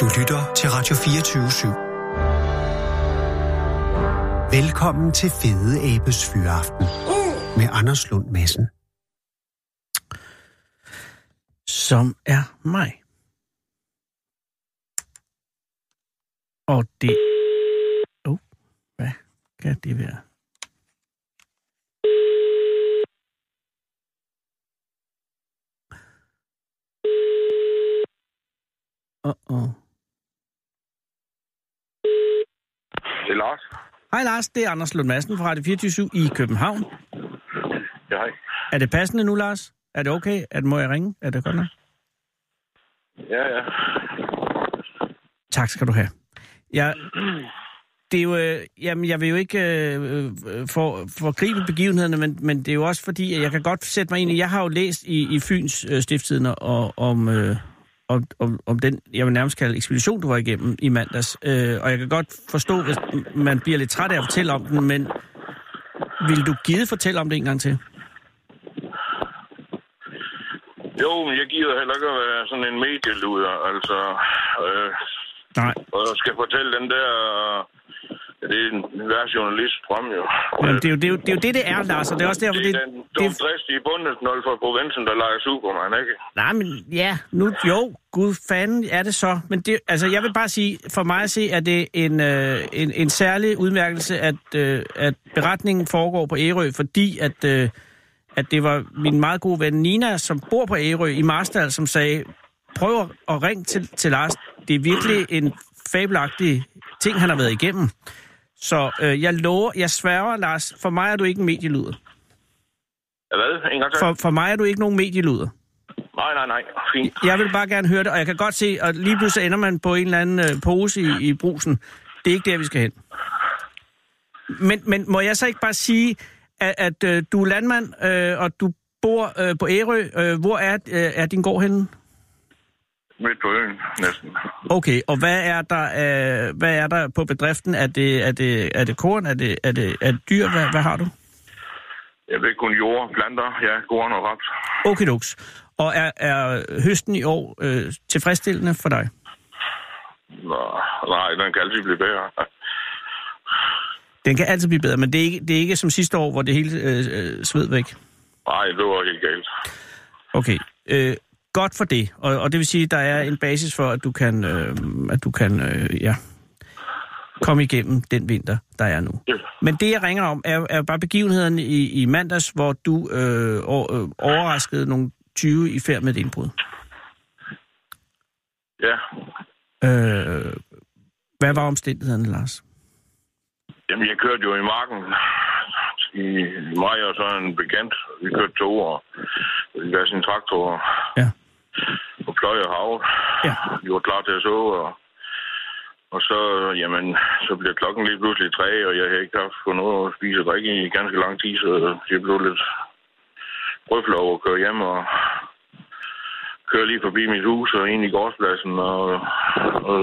Du lytter til Radio 24 /7. Velkommen til Fede Abes Fyraften med Anders Lund Madsen. Som er mig. Og det... Oh, hvad kan det være? Uh-oh. Det er Lars. Hej Lars, det er Anders Lund Madsen fra Radio 24 i København. Ja, hej. Er det passende nu, Lars? Er det okay? Er det, må jeg ringe? Er det godt nok? Ja, ja. Tak skal du have. Jeg, det er jo, øh, jamen, jeg vil jo ikke øh, øh, for, forgribe begivenhederne, men, men det er jo også fordi, at jeg kan godt sætte mig ind i... Jeg har jo læst i, i Fyns øh, stifttiden og, om, øh, om, om, om den, jeg vil nærmest kalde ekspedition, du var igennem i mandags. Øh, og jeg kan godt forstå, hvis man bliver lidt træt af at fortælle om den, men vil du give fortælle om det en gang til? Jo, men jeg gider heller ikke at være sådan en medieluder, altså... Øh, Nej. og jeg skal fortælle den der... Ja, det er en hver journalist drøm, jo. Jamen, det, er jo, det, er jo, det er jo det, det er, Lars, og det er også derfor, det det... er den det, dumdristige bundesnøl fra provinsen, der leger Superman, ikke? Nej, men ja, nu, jo, gud fanden er det så. Men det, altså, jeg vil bare sige, for mig at se, at det er en, øh, en, en særlig udmærkelse, at, øh, at beretningen foregår på Ærø, fordi at, øh, at det var min meget gode ven Nina, som bor på Ærø i Marstal, som sagde, prøv at- at ringe til, til Lars. Det er virkelig en fabelagtig ting, han har været igennem. Så øh, jeg lover, jeg sværger, Lars, for mig er du ikke en medieluder. Hvad? En gang til? For, for mig er du ikke nogen medieluder. Nej, nej, nej. Fint. Jeg vil bare gerne høre det, og jeg kan godt se, at lige pludselig ender man på en eller anden øh, pose i, i brusen. Det er ikke der, vi skal hen. Men, men må jeg så ikke bare sige, at, at øh, du er landmand, øh, og du bor øh, på Ærø. Øh, hvor er, øh, er din gård henne? Midt på øen, næsten. Okay, og hvad er der, øh, hvad er der på bedriften? Er det, er det, er det korn? Er det, er det, er det dyr? Hvad, hvad har du? Jeg ved kun jord, planter, ja, korn og raps. Okidoks. Og er, er høsten i år øh, tilfredsstillende for dig? Nå, nej, den kan altid blive bedre. Den kan altid blive bedre, men det er ikke, det er ikke som sidste år, hvor det hele øh, øh, sved væk. Nej, det var helt galt. Okay. Øh, godt for det. Og, og det vil sige, at der er en basis for, at du kan, øh, at du kan øh, ja, komme igennem den vinter, der er nu. Men det, jeg ringer om, er, er bare begivenheden i, i mandags, hvor du øh, øh, overraskede nogle 20 i færd med et indbrud. Ja. Øh, hvad var omstændighederne, Lars? Jamen, jeg kørte jo i marken i mig og så en bekendt. Vi kørte to år. Vi gav sin traktor Ja. Og pløje havet. Ja. Var klar til at sove, og, og så, jamen, så blev klokken lige pludselig tre, og jeg havde ikke haft fået noget at spise og drikke i ganske lang tid, så jeg blev lidt rødflov at køre hjem og køre lige forbi mit hus og ind i gårdspladsen, og, og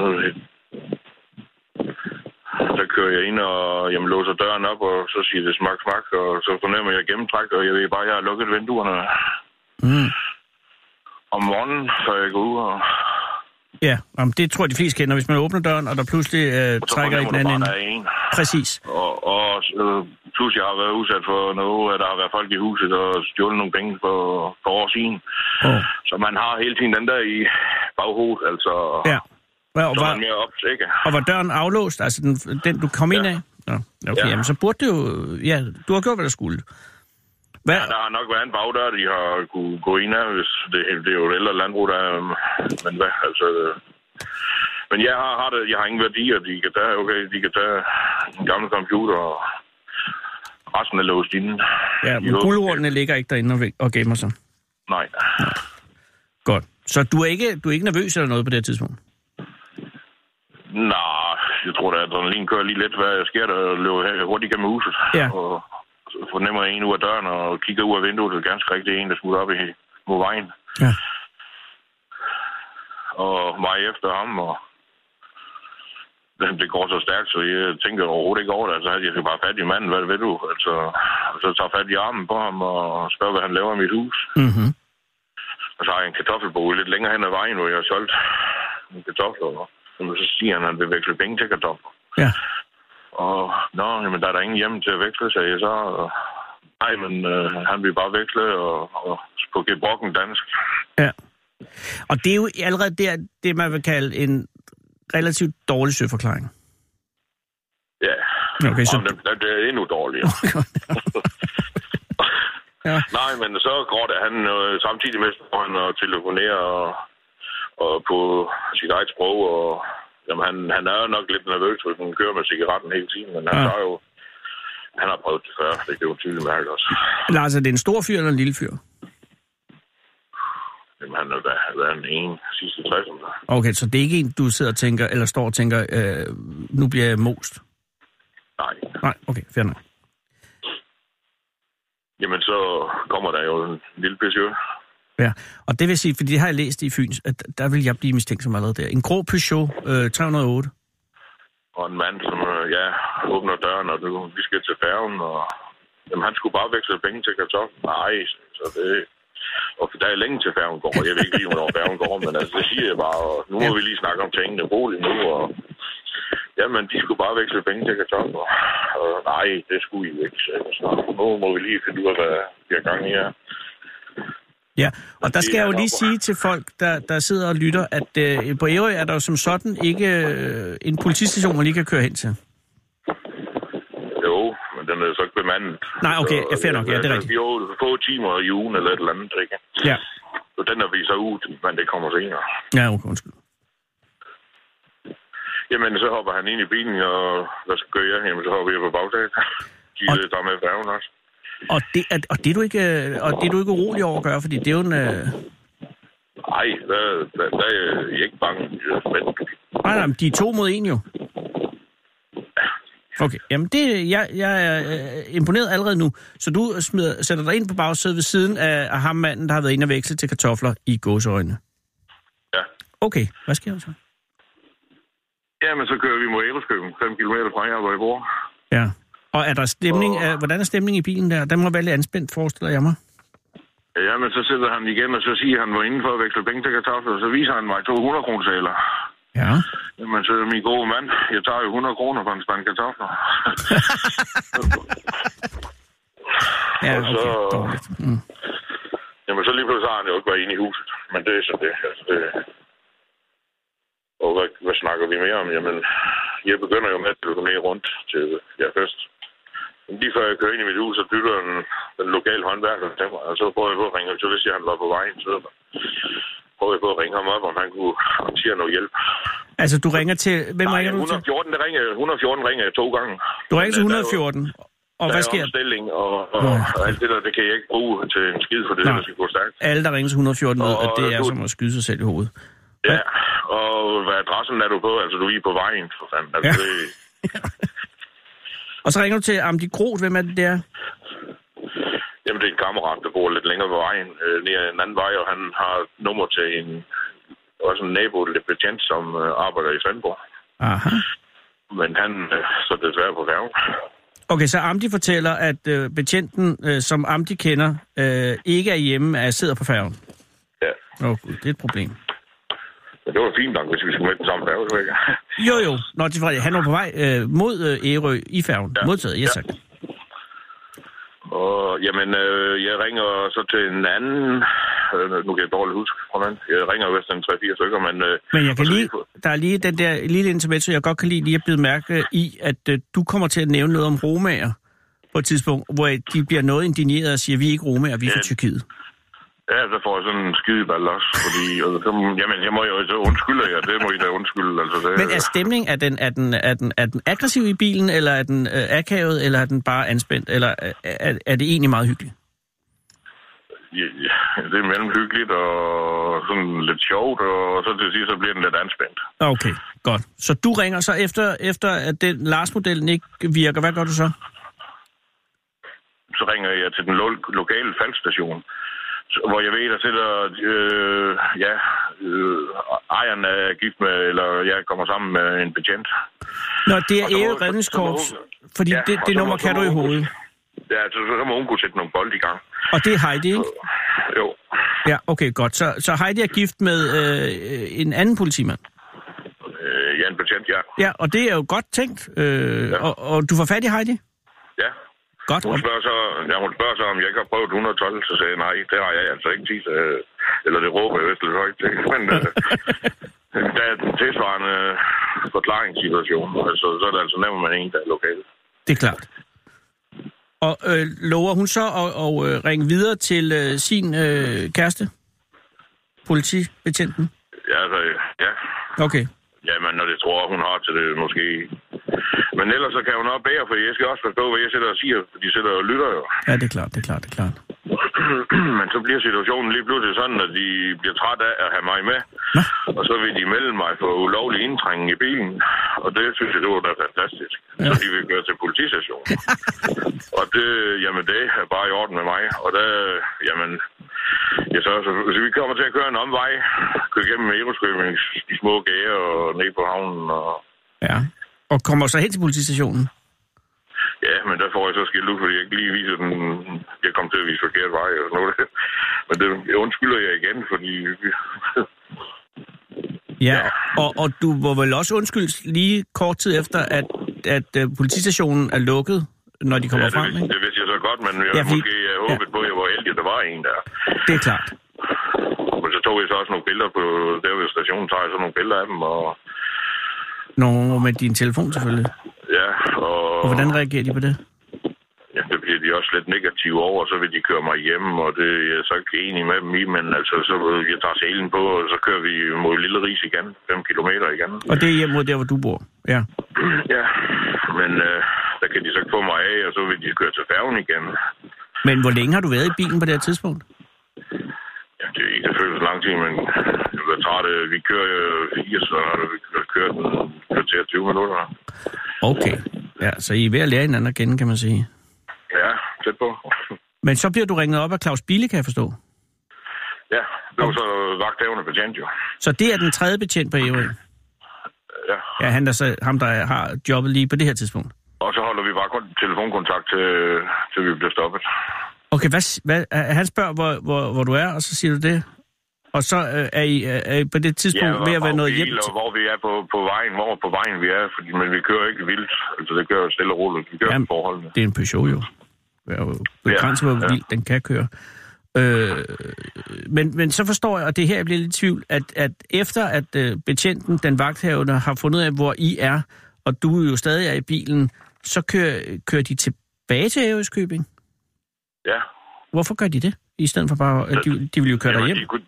så kører jeg ind og jamen, låser døren op, og så siger det smak, smak, og så fornemmer jeg gennemtræk, og jeg ved bare, at jeg har lukket vinduerne Mm. Om morgenen, så jeg går ud og Ja, jamen, det tror jeg, de fleste kender. Hvis man åbner døren, og der pludselig øh, og trækker i fornemmer den anden ende. en. Præcis. Og, og øh, plus jeg har været udsat for noget, at der har været folk i huset og stjålet nogle penge for, for år siden. Oh. Så man har hele tiden den der i baghovedet, altså. Ja. Og, og, var, man mere ops, ikke? og var døren aflåst? Altså den, den du kom ind Ja. af? Nå, okay, Ja. jamen så burde det jo... Ja, du har gjort, hvad der skulle. Hvad? Ja, der har nok været en bagdør, de har kunne gå ind af, hvis det, det er jo et ældre landbrug, der er, men hvad, altså... øh, Men jeg har, har det, jeg har ingen værdier, de kan tage, okay, de kan tage en gammel computer, og resten er låst inde. Ja, men guldordene ligger ikke derinde og, og gemmer sig. Nej. Godt. Så du er ikke, du er ikke nervøs eller noget på det her tidspunkt? Nej, jeg tror, at adrenalin kører lige lidt, hvad sker der, løber hurtigt gennem huset. Ja. Og fornemmer en ud af døren og kigger ud af vinduet, det er ganske rigtigt en, der smutter op i, mod vejen. Ja. Og mig efter ham, og det går så stærkt, så jeg tænker overhovedet ikke over det. Altså, jeg skal bare fat i manden, hvad ved du? Altså, og så tager fat i armen på ham og spørger, hvad han laver i mit hus. Mm-hmm. Og så har jeg en kartoffelbog lidt længere hen ad vejen, hvor jeg har solgt nogle kartofler. Og så siger han, at han vil veksle penge til kartofler. Ja. Og, nå, jamen, der er der ingen hjem til at veksle, sagde jeg så. Og, nej, men øh, han vil bare veksle og, og på gebrokken dansk. Ja. Og det er jo allerede der, det man vil kalde en relativt dårlig søforklaring. Ja, Okay, så... og det, det er endnu dårligere. ja. Nej, men så går det han øh, samtidig med han og telefonerer og, og på sit eget sprog. Og, jamen, han, han er jo nok lidt nervøs, hvis han kører med cigaretten hele tiden, men han Ja. ja. jo... Han har prøvet det før, det kan jo tydeligt mærke også. Lars, er det en stor fyr eller en lille fyr? Jamen, han har været, været en ene sidste 60'erne. Okay, så det er ikke en, du sidder og tænker, eller står og tænker, øh, nu bliver jeg most? Nej. Nej, okay, fair nok. Jamen, så kommer der jo en lille Peugeot. Ja, og det vil sige, fordi det har jeg læst i Fyns, at der vil jeg blive mistænkt som allerede der. En grå Peugeot øh, 308. Og en mand, som øh, ja, åbner døren, og nu, vi skal til færgen, og jamen, han skulle bare veksle penge til kartoffel. Nej, så det... Og der er længe til færgen går. Jeg ved ikke lige, hvornår færgen går, men altså, det siger jeg bare. Og nu må Ja. vi lige snakke om tingene roligt nu, og Jamen, de skulle bare veksle penge til kartofler. Og nej, det skulle I ikke. så. Nu må vi lige finde ud af, hvad vi har gang i her. Ja, og der skal jeg jo er lige sige til folk, der, der sidder og lytter, at øh, på Ærø er der jo som sådan ikke øh, en politistation, man lige kan køre hen til. Jo, men den er så ikke bemandet. Nej, okay, ja, fair nok, ja, det er rigtigt. Vi har jo få timer i ugen eller et eller andet, ikke? Ja, Så den er vi så ud, men det kommer senere. ja okay, undskyld. Jamen, så hopper han ind i bilen, og hvad skal gøre? Jamen, så hopper jeg på bagtaget. De og... tager med færgen også. Og det, er, og, det er du ikke, øh, og det er du ikke urolig over at gøre, fordi det er jo en... Øh, Nej, der, der, der er jeg ikke bange. Men nej, nej, men de er to mod en jo. Okay, jamen det, jeg, jeg er øh, imponeret allerede nu. Så du smider, sætter dig ind på bagsædet ved siden af, af ham manden, der har været inde og veksle til kartofler i gåseøjne. ja. Okay, hvad sker der så? Jamen, så kører vi mod Ælderskøben, 5 km fra her, hvor jeg bor. Ja. Og er der stemning, Og- er, hvordan er stemningen i bilen der? Den må være lidt anspændt, forestiller jeg mig. Jamen, så sidder han igen, og så siger han, hvor inden for at veksle penge til kartofler, så viser han mig to 100 kroner sæler. Ja. Jamen, så min gode mand, jeg tager jo 100 kroner for en spand kartofler. Ja, Og okay, så- dårligt. Mm. Jamen, så lige pludselig har han jo ikke været inde i huset. Men det er så det. Altså, det... Og hvad, hvad snakker vi mere om? Jamen, jeg begynder jo med at telefonere rundt til ja, først. Lige før jeg kører ind i mit hus, så bytter den, den lokale håndværker til mig. Og så prøver jeg på at ringe ham, så vidste jeg, han var på vejen. Så prøver jeg på at ringe ham op, om han kunne håndtere noget hjælp. Altså, du ringer til... Hvem Nej, ringer du til? 114, det ringer, 114 ringer jeg to gange. Du ringer til Men, øh, der jo- 114. Og der hvad er sker? omstilling, og, og, og, alt det der, det kan jeg ikke bruge til en skid, for det, Nej. der skal gå stærkt. Alle, der ringer til 114, ved, Og at det er du- som at skyde sig selv i hovedet. Ja, og hvad adressen er du på? Altså, du er lige på vejen, for fanden. Altså, Ja. det, Og så ringer du til Amdi Groth. Hvem er det der? jamen, det er en kammerat, der bor lidt længere på vejen, øh, ned ad en anden vej, og han har nummer til en, også en nabo, lidt betjent, som øh, arbejder i Svendborg. Aha. Men han øh, så desværre på færgen. Okay, så Amdi fortæller, at øh, betjenten, øh, som Amdi kender, øh, ikke er hjemme, er sidder på færgen. Ja, Åh oh, gud, det er et problem. Men det var fint nok, hvis vi skulle med den samme færge, ikke? Jo, jo. Nå, det var, han var på vej øh, mod øh, Ærø i færgen. Ja. Modtaget, yes, Ja. tak. Og jamen, øh, jeg ringer så til en anden, øh, nu kan jeg dårligt huske, mand. Jeg ringer jo efter en 3-4 stykker, men... Øh, Men jeg kan lige, der er lige den der lille intermezzo, jeg godt kan lide lige at bide mærke i, at øh, du kommer til at nævne noget om romager på et tidspunkt, hvor de bliver noget indigneret og siger, vi er ikke romager, vi er fra. Tyrkiet. Ja, så får jeg sådan en skideball også, fordi... Og så, jamen, jeg må jo så undskylde jer, det må I da undskylde, altså det... Men er stemningen, er den, er den, er den, er den aggressiv i bilen, eller er den øh, akavet, eller er den bare anspændt, eller er, er, er det egentlig meget hyggeligt? Ja, ja, det er mellem hyggeligt og sådan lidt sjovt, og så til sidst så bliver den lidt anspændt. Okay, godt. Så du ringer så efter, efter at den Lars-modellen ikke virker. Hvad gør du så? Så ringer jeg til den lo- lokale faldstation, hvor jeg ved, der sidder, øh, ja, øh, ejeren er gift med, eller jeg kommer sammen med en betjent. Nå, det er så så- så Redningskorps, fordi Ja, det, det så nummer så kan du i hovedet. Ja, så, så må hun kunne sætte nogle bold i gang. Og det er Heidi, ikke? Jo. Ja, okay, godt. Så, så Heidi er gift med øh, en anden politimand. Øh, Ja, og det er jo godt tænkt. Øh, ja. og, og du får fat i Heidi? Ja. Godt. Hun spørger, så, ja, hun spørger så, om jeg ikke har prøvet 112, så sagde jeg, nej, det har jeg altså ikke tid til. Eller det råber jeg vist lidt højt til. Men øh, der er den tilsvarende forklaringssituation. Altså, så er det altså nemt med en, der er lokal. det er klart. Og øh, lover hun så at, at øh, ringe videre til øh, sin øh, kæreste? Politibetjenten? Ja, altså, ja. Okay. Jamen, når det tror hun har til det, måske. Men ellers så kan hun også bære, for jeg skal også forstå, hvad jeg sætter og siger, for de sætter og lytter jo. Ja, det er klart, det er klart, det er klart. Men så bliver situationen lige pludselig sådan, at de bliver træt af at have mig med. Nå. Og så vil de melde mig for ulovlig indtrængning i bilen. Og det synes jeg, det var da fantastisk. Ja. Så de vil gøre til politistationen. og det, jamen det er bare i orden med mig. Og der, jamen, ja, så, så, så vi kommer til at køre en omvej. Køre gennem Eroskøbing, de små gager og ned på havnen. Og, Ja. Og kommer så hen til politistationen? ja, men der får jeg så skilt ud, fordi jeg ikke lige viser den. Jeg kom til at vise forkert vej og sådan noget. Men det undskylder jeg igen, fordi... Ja, og, og du var vel også undskyldt lige kort tid efter, at, at uh, politistationen er lukket, når de kommer ja, det, frem, vidste, ikke? det vidste jeg så godt, men jeg Ja, ja, fordi- måske jeg håbet på, at jeg var heldig, at der var en der. Det er klart. Men så tog jeg så også nogle billeder på, der ved stationen, tager jeg så nogle billeder af dem, og Nå, med din telefon selvfølgelig. ja, og, Og hvordan reagerer de på det? ja, det bliver de også lidt negative over, og så vil de køre mig hjem, og det er jeg så ikke enig med dem i, men altså, så jeg tager selen på, og så kører vi mod Lille Ris igen, 5 kilometer igen. Og det er hjem mod der, hvor du bor? Ja. Ja, men øh, der kan de så få mig af, og så vil de køre til færgen igen. Men hvor længe har du været i bilen på det her tidspunkt? Det er ikke selvfølgelig så lang tid, men jeg bliver træt. Vi kører øh, fire, så har vi kørt en kvarter 20 minutter. Okay. Ja, så I er ved at lære hinanden at kende, kan man sige. Ja, tæt på. Men så bliver du ringet op af Claus Bille, kan jeg forstå. Ja, det var så vagthavende betjent jo. Så det er den tredje betjent på Ærø. Ja. Ja, han der så, ham, der har jobbet lige på det her tidspunkt. Og så holder vi bare kun telefonkontakt til, til vi bliver stoppet. Okay, hvad, hvad, han spørger, hvor, hvor, hvor du er, og så siger du det. Og så øh, er, I, er I på det tidspunkt Ja, ved at være hvor noget hjem til... hvor vi er på, på vejen, hvor på vejen vi er, fordi, men vi kører ikke vildt. Altså det kører stille og roligt. Vi kører Jamen, forholdene. Det er en Peugeot jo. Det er jo begrænset, hvor Ja, ja. vildt den kan køre. Øh, men, men så forstår jeg, og det er her, jeg bliver lidt i tvivl, at, at efter at øh, betjenten, den vagthavende, har fundet ud af, hvor I er, og du jo stadig er i bilen, så kører, kører de tilbage til Ærøskøbing. Ja. Hvorfor gør de det? I stedet for bare, at de, de vil jo køre dig hjem. de kunne,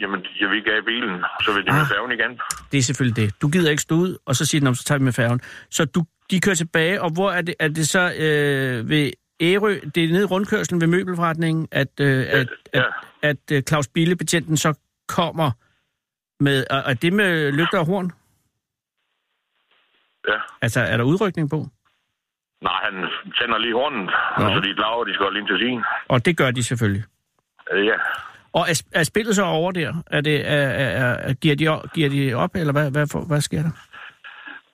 jamen, jeg vil ikke have bilen, så vil de Ah. med færgen igen. Det er selvfølgelig det. Du gider ikke stå ud, og så siger de, "Nå, så tager vi med færgen. Så du, de kører tilbage, og hvor er det, er det så øh, ved Ærø, det er nede i rundkørslen ved møbelforretningen, at, øh, at, ja. at, at øh, Claus Bille, betjenten, så kommer med, og, og det med lygter og horn? Ja. Altså, er der udrykning på? Nej, han tænder lige hornet, Nå. så de er klar over, de skal holde ind til sin. Og det gør de selvfølgelig. Øh, Ja. Og er, er spillet så over der? Er det, er, er, er, giver, de, op- giver de op, eller hvad, hvad, for, hvad sker der?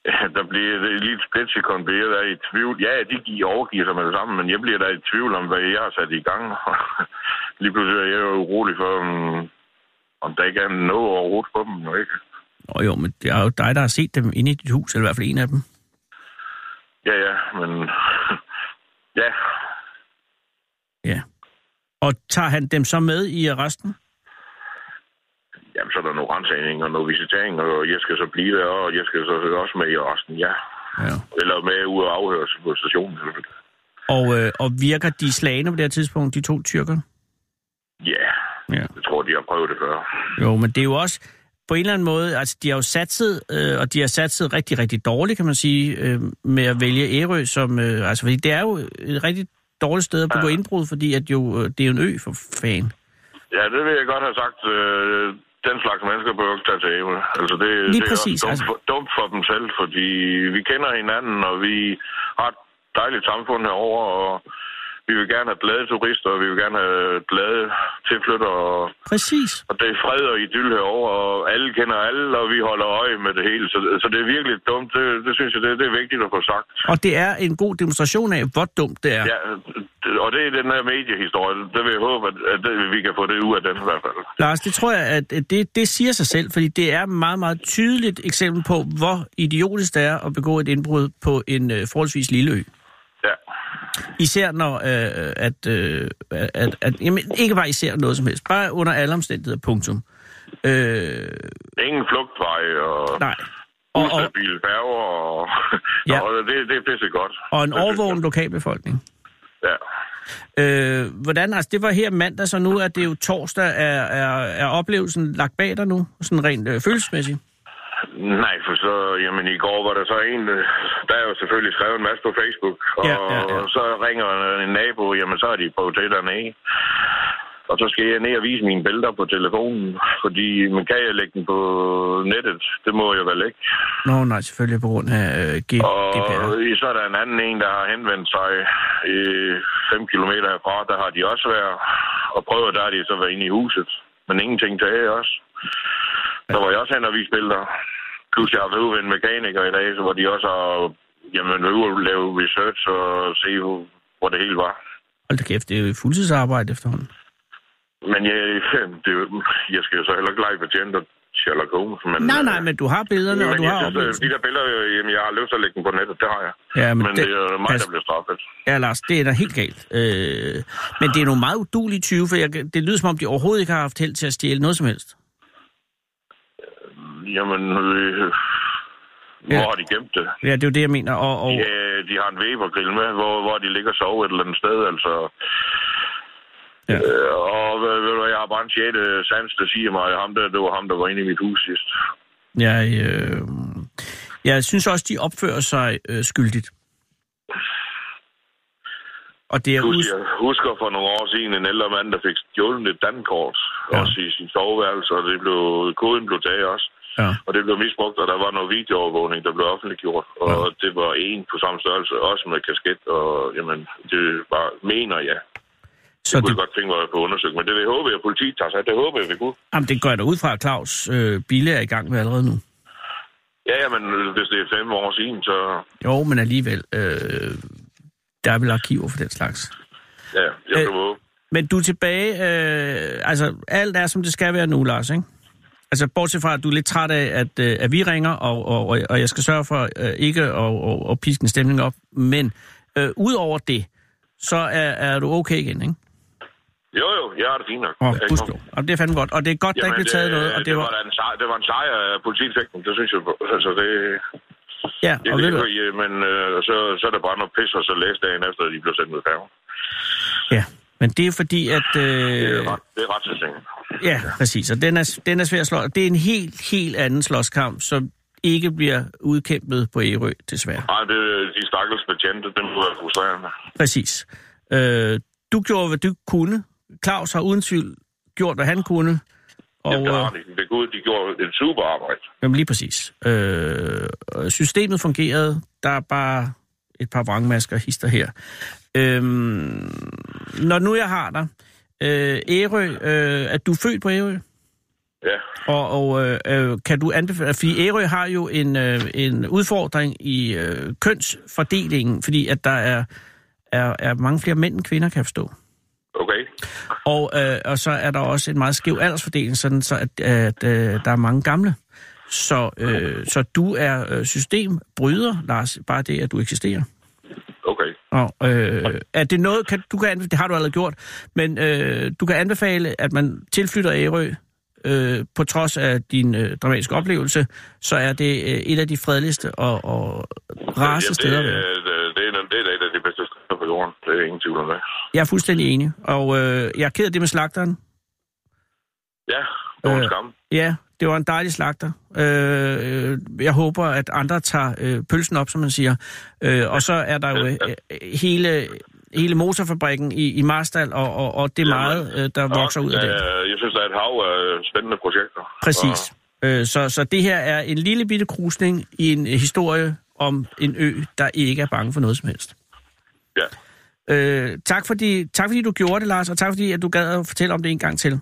Ja, Der bliver et splitsekund, bliver der i tvivl. Ja, de giver overgiver sig med det samme, men jeg bliver der i tvivl om, hvad jeg har sat i gang. lige pludselig er jeg jo urolig for, om, om der ikke er noget overhovedet på dem. Ikke? Nå jo, men det er jo dig, der har set dem inde i dit hus, eller i hvert fald en af dem. Ja, ja, men... ja, Ja. Og tager han dem så med i arresten? jamen, så er der nogle rensagning og noget visitering, og jeg skal så blive der, og jeg skal så også med i resten, ja. Ja. Eller med ud og afhøres på stationen. selvfølgelig. Og, øh, og virker de slagende på det her tidspunkt, de to tyrker? Ja, Ja. jeg tror, de har prøvet det før. Jo, men det er jo også på en eller anden måde, altså de har jo satset, øh, og de har satset rigtig, rigtig dårligt, kan man sige, øh, med at vælge Ærø som, øh, altså fordi det er jo et rigtig dårligt sted at begå Ja. indbrud, fordi at jo, øh, det er jo en ø for fan. Ja, det vil jeg godt have sagt. Øh, den slags mennesker bør ikke tage til Ærø. Altså, det, Lige det er præcis, også dumt, altså. for, dumt for dem selv, fordi vi kender hinanden, og vi har et dejligt samfund herover og vi vil gerne have glade turister, og vi vil gerne have glade tilflyttere, og, Præcis. og det er fred og idyll herover, og alle kender alle, og vi holder øje med det hele. Så, så det er virkelig dumt. Det, det synes jeg, det, det er vigtigt at få sagt. Og det er en god demonstration af, hvor dumt det er. Ja, og det er den her mediehistorie. Det vil jeg håbe, at, at det, vi kan få det ud af den i hvert fald. Lars, det tror jeg, at det, det siger sig selv, fordi det er et meget, meget tydeligt eksempel på, hvor idiotisk det er at begå et indbrud på en øh, forholdsvis lille ø. Ja. Især når, øh, at, øh, at, at, jamen, ikke bare især noget som helst, bare under alle omstændigheder, punktum. Øh, Ingen flugtvej og nej. Og, og, ustabile færger. Og, Ja. og det, det er pisse godt. og en overvågen lokalbefolkning. Ja. Øh, hvordan, altså det var her mandag, så nu er det jo torsdag, er, er, er oplevelsen lagt bag dig nu, sådan rent øh, følelsesmæssigt? Nej, for så, jamen i går var der så en, øh, der er jo selvfølgelig skrevet en masse på Facebook, og Ja, ja, ja. så ringer en nabo, jamen så er de på hotel dernede. Og så skal jeg ned og vise mine billeder på telefonen, fordi man kan jeg lægge den på nettet, det må jeg vel ikke. Nå nej, selvfølgelig på grund af øh, G- Og så er der en anden en, der har henvendt sig i 5 km herfra, der har de også været, og prøver, der de så været inde i huset, men ingenting til os. Så var jeg også hen og vise billeder. Plus jeg har været ude ved en mekaniker i dag, så hvor de også har jamen, været ude og lave research og se, hvor, det hele var. Hold da kæft, det er jo et fuldtidsarbejde efterhånden. Men jeg, det, jeg skal jo så heller ikke lege betjent og Sherlock Holmes. Men, Nej, nej, men du har billederne, og men du jeg har synes, oplevelsen. de der billeder, øh, jamen, jeg har lyst til at lægge dem på nettet, det har jeg. Ja, men Men, det- det, er mig, der bliver straffet. Ja, Lars, det er da helt galt. Øh, men det er nogle meget udulige 20, for jeg, det lyder som om, de overhovedet ikke har haft held til at stjæle noget som helst. Jamen, øh, hvor Ja. har de gemt det? Ja, det er jo det, jeg mener. Og, og, Ja, de har en Weber-grill med, hvor, hvor de ligger og sover et eller andet sted, altså. Ja. Øh, og ved, du jeg har bare en sjette sans, der siger mig, ham der, det var ham, der var inde i mit hus sidst. jeg, øh, jeg synes også, de opfører sig øh, skyldigt. Og det er us- jeg husker for nogle år siden en ældre mand, der fik stjålet et dankort, ja. også i sin soveværelse, og det blev, koden blev taget også. Ja. Og det blev misbrugt, og der var noget videoovervågning, der blev offentliggjort. Og Ja. det var en på samme størrelse, også med kasket, og jamen, det var, mener jeg. Så Det kunne det, jeg godt tænke mig på at undersøge, men det vil jeg håbe, at politiet tager sig. Det håber jeg, vi kunne. jamen, det går jeg da ud fra, at Claus øh, Bille er i gang med allerede nu. Ja, men hvis det er fem år siden, så... Jo, men alligevel, øh, der er vel arkiver for den slags. Ja, jeg Øh. Men du er tilbage, øh, altså alt er, som det skal være nu, Lars, ikke? Altså bortset fra, at du er lidt træt af, at, øh, at vi ringer, og, og, og- jeg skal sørge for øh, ikke at og, og piske en stemning op. Men øh, ud over det, så er, er du okay igen, ikke? Jo, jo, jeg har det fint nok. Åh, oh, gudskelov. Og det er fandme godt. Og det er godt, der ikke Jamen, blev taget noget. Og det, det, var, var, en sejr, det var en sejr af politifægten, det synes jeg. Altså, det, ja, det og ved du, det, men øh, så, så er der bare noget pis, og så læse dagen efter, at de blev sendt ud af færgen. ja. Men det er fordi, at... Det Øh, er, ret, det er retssystemet. Ja, præcis. Og den er, den er svær at slå. Det er en helt, helt anden slåskamp, som ikke bliver udkæmpet på Ærø, desværre. Nej, det, de stakkels betjente, dem må være frustrerende. Præcis. Øh, du gjorde, hvad du kunne. Claus har uden tvivl gjort, hvad han kunne. Og, Jamen, det har øh, de. Det godt, de gjorde et super arbejde. jamen lige præcis. Øh, systemet fungerede. Der er bare et par vrangmasker hister her. Øh, når nu jeg har dig, øh, Ærø, øh, at du er født på Ærø? Ja, Og, og øh, øh, kan du anbefale, fordi Ærø har jo en, øh, en udfordring i øh, kønsfordelingen, fordi at der er, er, er mange flere mænd end kvinder, kan jeg forstå. okay. Og, øh, og så er der også en meget skæv aldersfordeling, sådan så at, at øh, der er mange gamle. Så, øh, så du er øh, systembryder, Lars, bare det, at du eksisterer. Og, øh, er det noget, kan, du kan anbefale, det har du allerede gjort, men øh, du kan anbefale, at man tilflytter Ærø, øh, på trods af din øh, dramatiske oplevelse, så er det øh, et af de fredeligste og, og rareste ja, steder. det, er- det, er, det er et af de bedste steder på jorden. Det er ingen tvivl om det. Jeg er fuldstændig enig, og øh, jeg er ked af det med slagteren. Ja, det var en Øh, skam. Ja, det var en dejlig slagter. Øh, jeg håber, at andre tager øh, pølsen op, som man siger. Øh, og så er der jo øh, øh, hele, hele motorfabrikken i, i Marstal, og, og, og det er meget, øh, der vokser ud af det. Øh, Jeg synes, der er et hav af spændende projekter. Præcis. Øh, så, så det her er en lille bitte krusning i en historie om en ø, der ikke er bange for noget som helst. Og, ja, Øh, tak, fordi, tak fordi du gjorde det, Lars, og tak fordi at du gad at fortælle om det en gang til.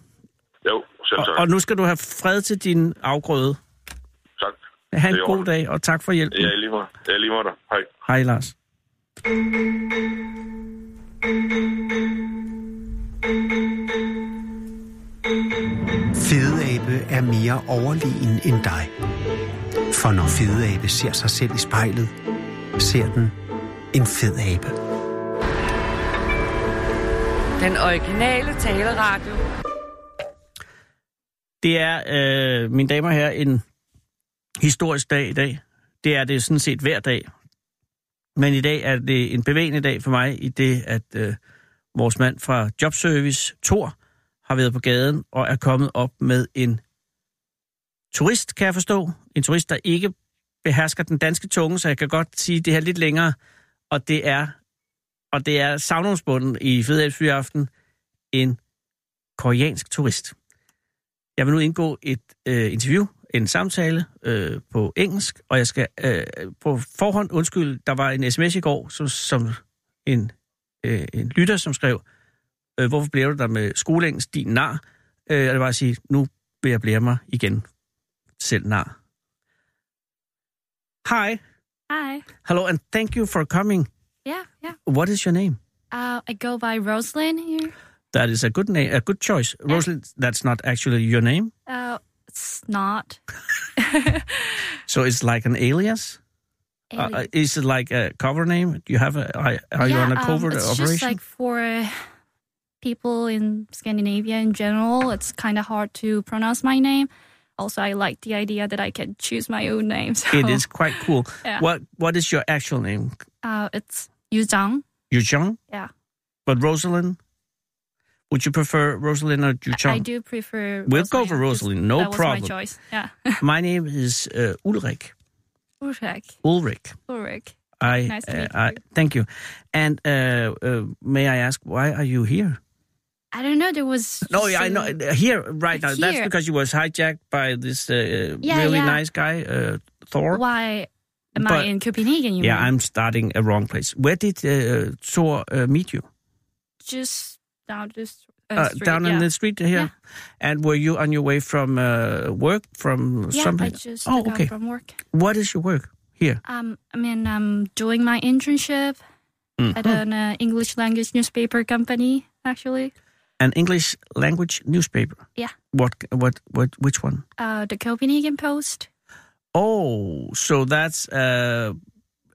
Jo, selv tak. Og, og nu skal du have fred til din afgrøde. Tak. Ha' en god dag, og tak for hjælpen. Ja, lige måde. Ja, lige måde. Hej. Hej, Lars. Fedeabe er mere overlegen end dig. For når fedeabe ser sig selv i spejlet, ser den en fed abe. Den originale taleradio det er, øh, mine damer og herrer, en historisk dag i dag. Det er det sådan set hver dag. Men i dag er det en bevægende dag for mig, i det, at øh, vores mand fra Jobservice, Tor, har været på gaden og er kommet op med en turist, kan jeg forstå. En turist, der ikke behersker den danske tunge, så jeg kan godt sige det her lidt længere. Og det er, og det er savnomsbunden i Fede aften en koreansk turist. Jeg vil nu indgå et øh, interview, en samtale øh, på engelsk, og jeg skal øh, på forhånd undskylde, der var en sms i går, som, som en, øh, en lytter, som skrev, øh, hvorfor bliver du der med skoleengelsk, din nar? Øh, og det var at sige, nu vil jeg blære mig igen selv nar. Hi. Hi. Hello, and thank you for coming. Yeah, yeah. What is your name? Uh, I go by Rosalind here. That is a good name, a good choice. Rosalind, that's not actually your name, Uh, it's not. so it's like an alias. Uh, alien. uh, is it like a cover name? Do you have a? Are, are you Yeah, on a um, covert it's operation? just like for uh, people in Scandinavia in general, it's kind of hard to pronounce my name. Also, I like the idea that I can choose my own name. So, It is quite cool. Yeah. What What is your actual name? Uh, it's Yu Zhang. Yu Zhang? Yeah. But Rosalind? Would you prefer Rosalind or Yu I do prefer. We'll go for Rosalind, no that was problem. my choice. Yeah. My name is uh, Ulrich. Ulrich. Ulrich. Ulrich. I, Nice to uh, meet I you. thank you. And uh, uh, may I ask why are you here? I don't know. There was. No, just I know here right now. That's because you was hijacked by this uh, Yeah, really yeah. nice guy, uh, Thor. Why am But- I in Copenhagen? You Yeah, mean? I'm starting a wrong place. Where did uh, Thor uh, meet you? just down this uh, Uh, street. down yeah. in the street here. Yeah. And were you on your way from uh, work from yeah, something? I just oh, okay. from work. What is your work here? Um, I mean, I'm doing my internship at Mhm. an uh, English language newspaper company. Actually, An English language newspaper. Yeah. What? What? What? Which one? uh, the Copenhagen Post. Oh, so that's uh,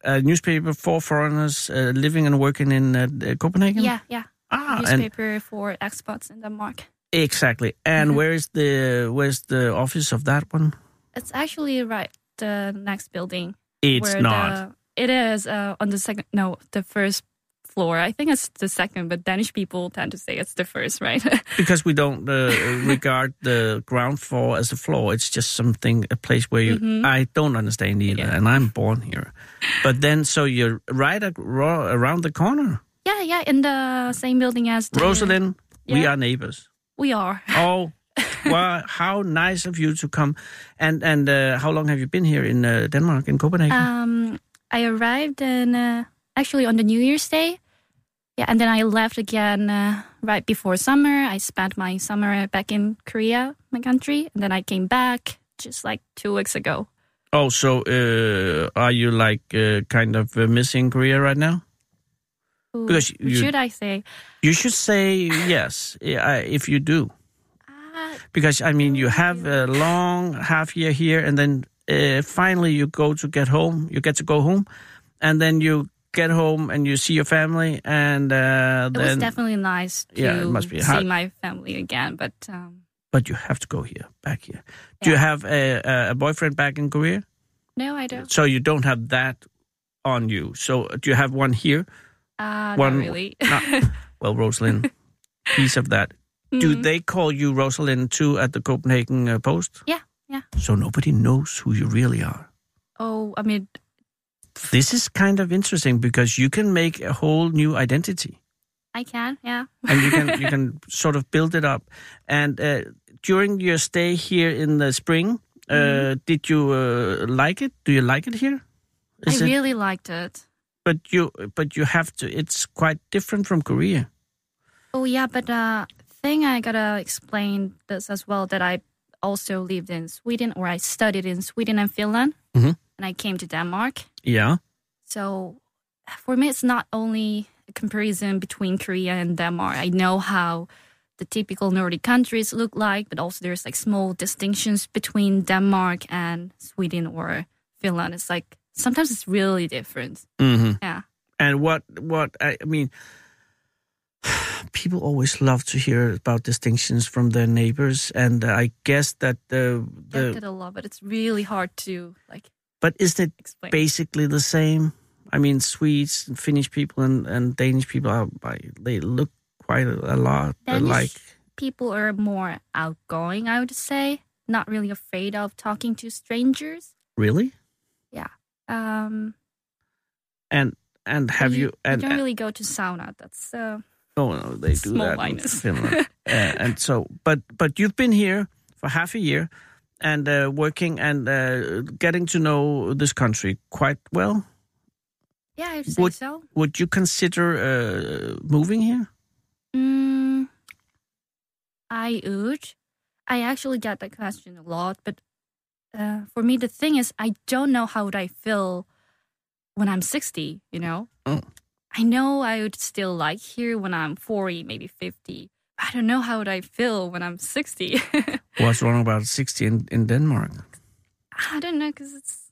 a newspaper for foreigners uh, living and working in uh, Copenhagen. Yeah, yeah, Ah, and newspaper for expats in Denmark. exactly. And Mhm. where is the where's the office of that one? It's actually right the next building. It's not. The, it is uh, on the second. No, the first floor. I think it's the second, but Danish people tend to say it's the first, right? because we don't uh, regard the ground floor as a floor. It's just something, a place where you. Mhm. I don't understand either, Yeah. and I'm born here. But then, so you're right around the corner, yeah, yeah, in the same building as the, Rosalind. We are neighbors. We are. Oh, well, how nice of you to come. And and uh, how long have you been here in uh, Denmark, in Copenhagen? Um, I arrived in uh, actually on the New Year's Day. Yeah, and then I left again uh, right before summer. I spent my summer back in Korea, my country, and then I came back just like two weeks ago. oh, so uh, are you like uh, kind of uh, missing Korea right now? Ooh, Because you- should I say? You should say yes if you do. Uh, because I mean you have a long half year here, and then uh, finally you go to get home. You get to go home, and then you get home and you see your family, and uh, it was definitely nice to Yeah, it must be see hard. my family again, but um, but you have to go here, back here. Do you have a, a- a boyfriend back in Korea? no, I don't. So you don't have that on you. So do you have one here? Uh, One- really. Well, Rosalind, piece of that. Do Mhm. they call you Rosalind too at the Copenhagen uh, Post? Yeah, yeah. So nobody knows who you really are. Oh, I mean, This is kind of interesting because you can make a whole new identity I can, yeah. and you can you can sort of build it up. And uh, during your stay here in the spring, uh, Mm-hmm. did you uh, like it? Do you like it here? I Is it? really liked it. But you but you have to. It's quite different from Korea. Oh yeah, but uh thing I gotta explain this as well that I also lived in Sweden or I studied in Sweden and Finland Mhm. and I came to Denmark. Yeah. So for me it's not only a comparison between Korea and Denmark. I know how the typical Nordic countries look like, but also there's like small distinctions between Denmark and Sweden or Finland. It's like sometimes it's really different. hmm Yeah. And what what I, I mean, people always love to hear about distinctions from their neighbors, and I guess that the Get the it a lot, but it's really hard to like but isn't it explain. basically the same? I mean, Swedes and Finnish people and, and Danish people are I- they look quite a, a lot Danish alike. people are more outgoing, I would say. Not really afraid of talking to strangers. Really? Um, And and have you? And, don't really go to sauna. That's uh, oh no, they do that in. Finland. uh, and so, but but you've been here for half a year and uh, working and uh, getting to know this country quite well. yeah, I'd say Would- so. Would you consider uh, moving here? Mm, I would. I actually get that question a lot, but uh, for me, the thing is, I don't know how would I feel when I'm 60. You know, Oh. I know I would still like here when I'm 40, maybe 50. I don't know how would I feel when I'm 60. What's wrong about sixty in, in Denmark? I don't know because it's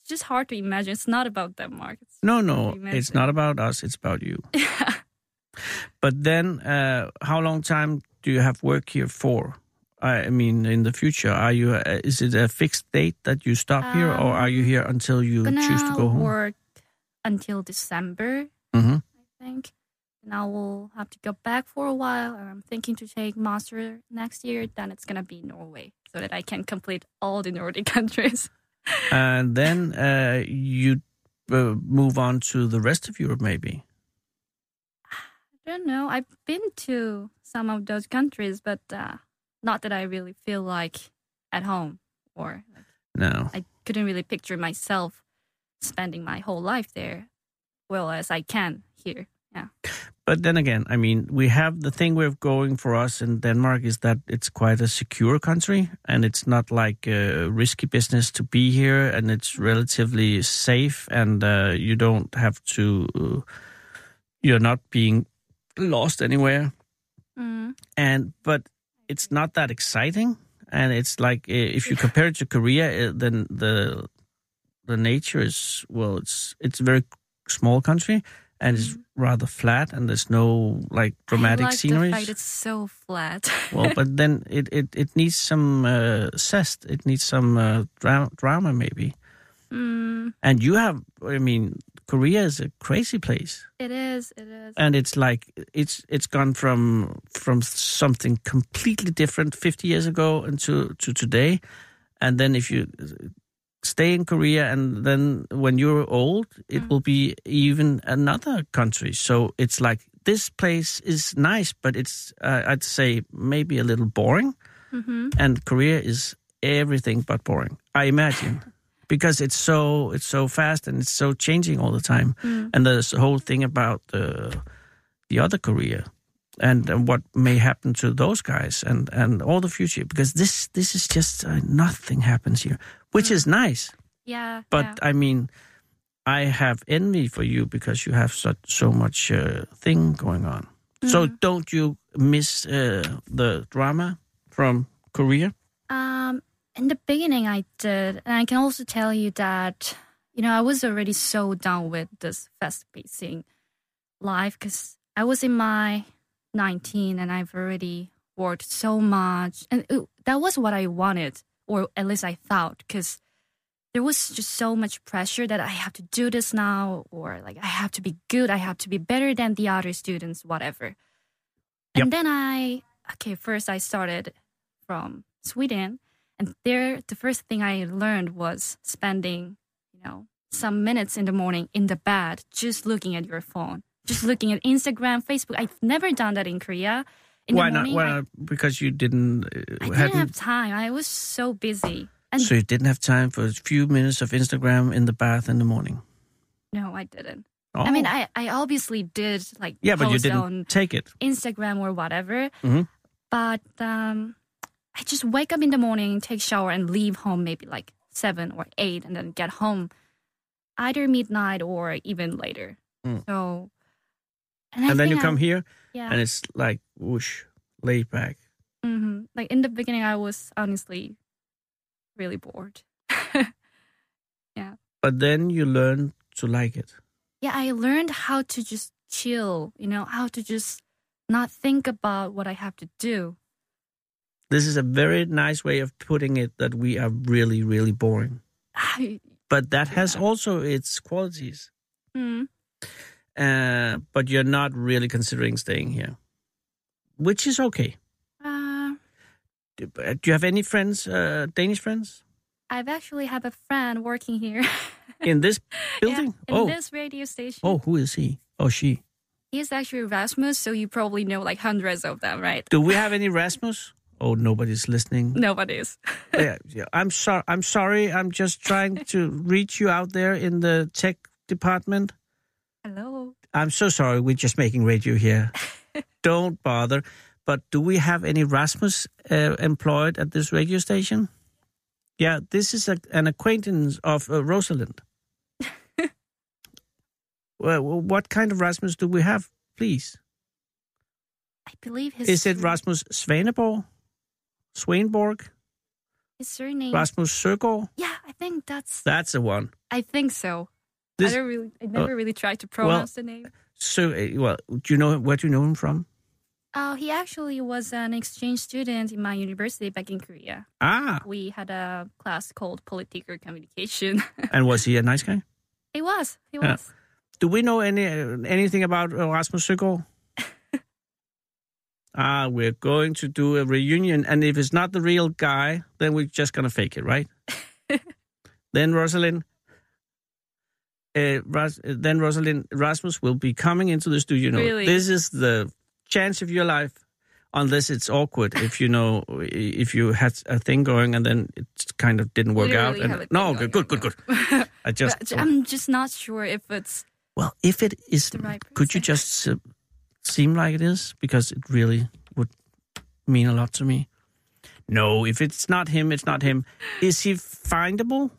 it's just hard to imagine. It's not about Denmark. It's No, no, it's not about us. It's about you. But then, uh, how long time do you have work here for? I mean, in the future, are you? Uh, is it a fixed date that you stop here, or are you Um, here until you choose to go home? work until December. hmm I think. And I will have to go back for a while. And I'm thinking to take master next year. Then it's gonna be Norway, so that I can complete all the Nordic countries. And then uh, you uh, move on to the rest of Europe, maybe. I don't know. I've been to some of those countries, but uh, not that I really feel like at home, or like, No. I couldn't really picture myself spending my whole life there, well as I can here. Yeah. But then again, I mean, we have the thing we're going for us in Denmark is that it's quite a secure country and it's not like a risky business to be here and it's relatively safe and uh, you don't have to, uh, you're not being lost anywhere. Mm. And, but it's not that exciting. And it's like, if you compare it to Korea, then the, the nature is, well, it's, it's a very small country and it's rather flat and there's no like dramatic I like sceneries. the fact it's so flat. well, but then it, it, it needs some uh, zest. It needs some uh, dra- drama maybe. mm, And you have, I mean, Korea is a crazy place, it is. It is. and it's like it's it's gone from from something completely different 50 years ago into to today, and then if you stay in Korea and then when you're old, it will be even another country. So it's like this place is nice, but it's uh, I'd say maybe a little boring, hmm and Korea is everything but boring. I imagine. Because it's so it's so fast and it's so changing all the time, Mm. and there's the whole thing about the the other Korea, and, and what may happen to those guys, and and all the future. Because this this is just uh, nothing happens here, which is nice. Yeah. But yeah. I mean, I have envy for you because you have such so much uh, thing going on. So Mm. don't you miss uh, the drama from Korea? Um, in the beginning, I did, and I can also tell you that you know I was already so done with this fast-pacing life because I was in my 19 and I've already worked so much, and it, that was what I wanted, or at least I thought, because there was just so much pressure that I have to do this now, or like I have to be good, I have to be better than the other students, whatever. Yep. And then I, okay, first I started from Sweden, and there the first thing I learned was spending, you know, some minutes in the morning in the bed just looking at your phone, just looking at Instagram, Facebook. I've never done that in Korea. In Why the not? morning, Why I- not? Because you didn't. Uh, I didn't have time. I was so busy. And so you didn't have time for a few minutes of Instagram in the bath in the morning. no, I didn't. Oh. I mean, I, I obviously did like yeah, but you didn't take it. Instagram or whatever. Mhm. But um, I just wake up in the morning, take shower, and leave home maybe like seven or eight, and then get home either midnight or even later. Mm. So, and, and then you I- come here Yeah. and it's like whoosh, laid back. hmm Like in the beginning, I was honestly really bored. Yeah. But then you learn to like it. yeah, I learned how to just chill, you know, how to just not think about what I have to do. This is a very nice way of putting it that we are really, really boring. But that has Yeah. also its qualities. mm, Uh, but you're not really considering staying here, which is okay. uh, Do do you have any friends, uh, Danish friends, I've actually have a friend working here in this building? Yeah, in oh, this radio station. oh, who is he? Oh, she. He's actually Rasmus, so you probably know like hundreds of them, right? Do we have any Rasmus? Oh, nobody's listening. Nobody's. yeah, yeah, I'm sorry. I'm sorry. I'm just trying to reach you out there in the tech department. Hello. I'm so sorry. We're just making radio here. Don't bother. But do we have any Rasmus uh, employed at this radio station? Yeah, this is a, an acquaintance of uh, Rosalind. well, what kind of Rasmus do we have, please? I believe his Is it Rasmus Svaneborg? Swainborg? his surname. Rasmus Søgaard? yeah, I think that's. That's the one. I think so. This- I don't really. I never really tried to pronounce the name. So, uh, well, do you know where do you know him from? Oh, he actually was an exchange student in my university back in Korea. Ah, We had a class called Political Communication. and was he a nice guy? he was. He Yeah. was. Do we know any uh, anything about uh, Rasmus Søgaard? Ah, we're going to do a reunion, and if it's not the real guy, then we're just gonna fake it, right? then Rosalind, uh, Ras- uh, then Rosalind Rasmus will be coming into the studio. No, Really? This is the chance of your life, unless it's awkward. if you know, if you had a thing going and then it kind of didn't work don't out. and- have a thing no, good, good, good, good. I just I'm just not sure if it's well, if it is, the right could you just uh, seem like it is? Because it really would mean a lot to me. No, if it's not him, it's not him. Is he findable?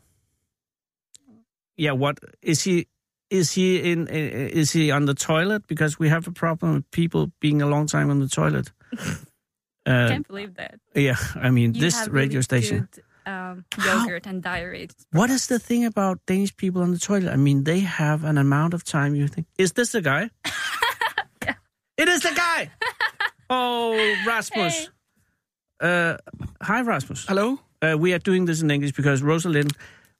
Yeah, what is he? Is he in? Is he on the toilet? Because we have a problem with people being a long time on the toilet. Uh, can't believe that. yeah, I mean You this radio really station. Good, um, How- yogurt and diarrhea. What is the thing about Danish people on the toilet? I mean, they have an amount of time. You think, is this the guy? It is the guy. oh, Rasmus. Uh, hi, Rasmus. Hello? Uh, we are doing this in English because Rosalind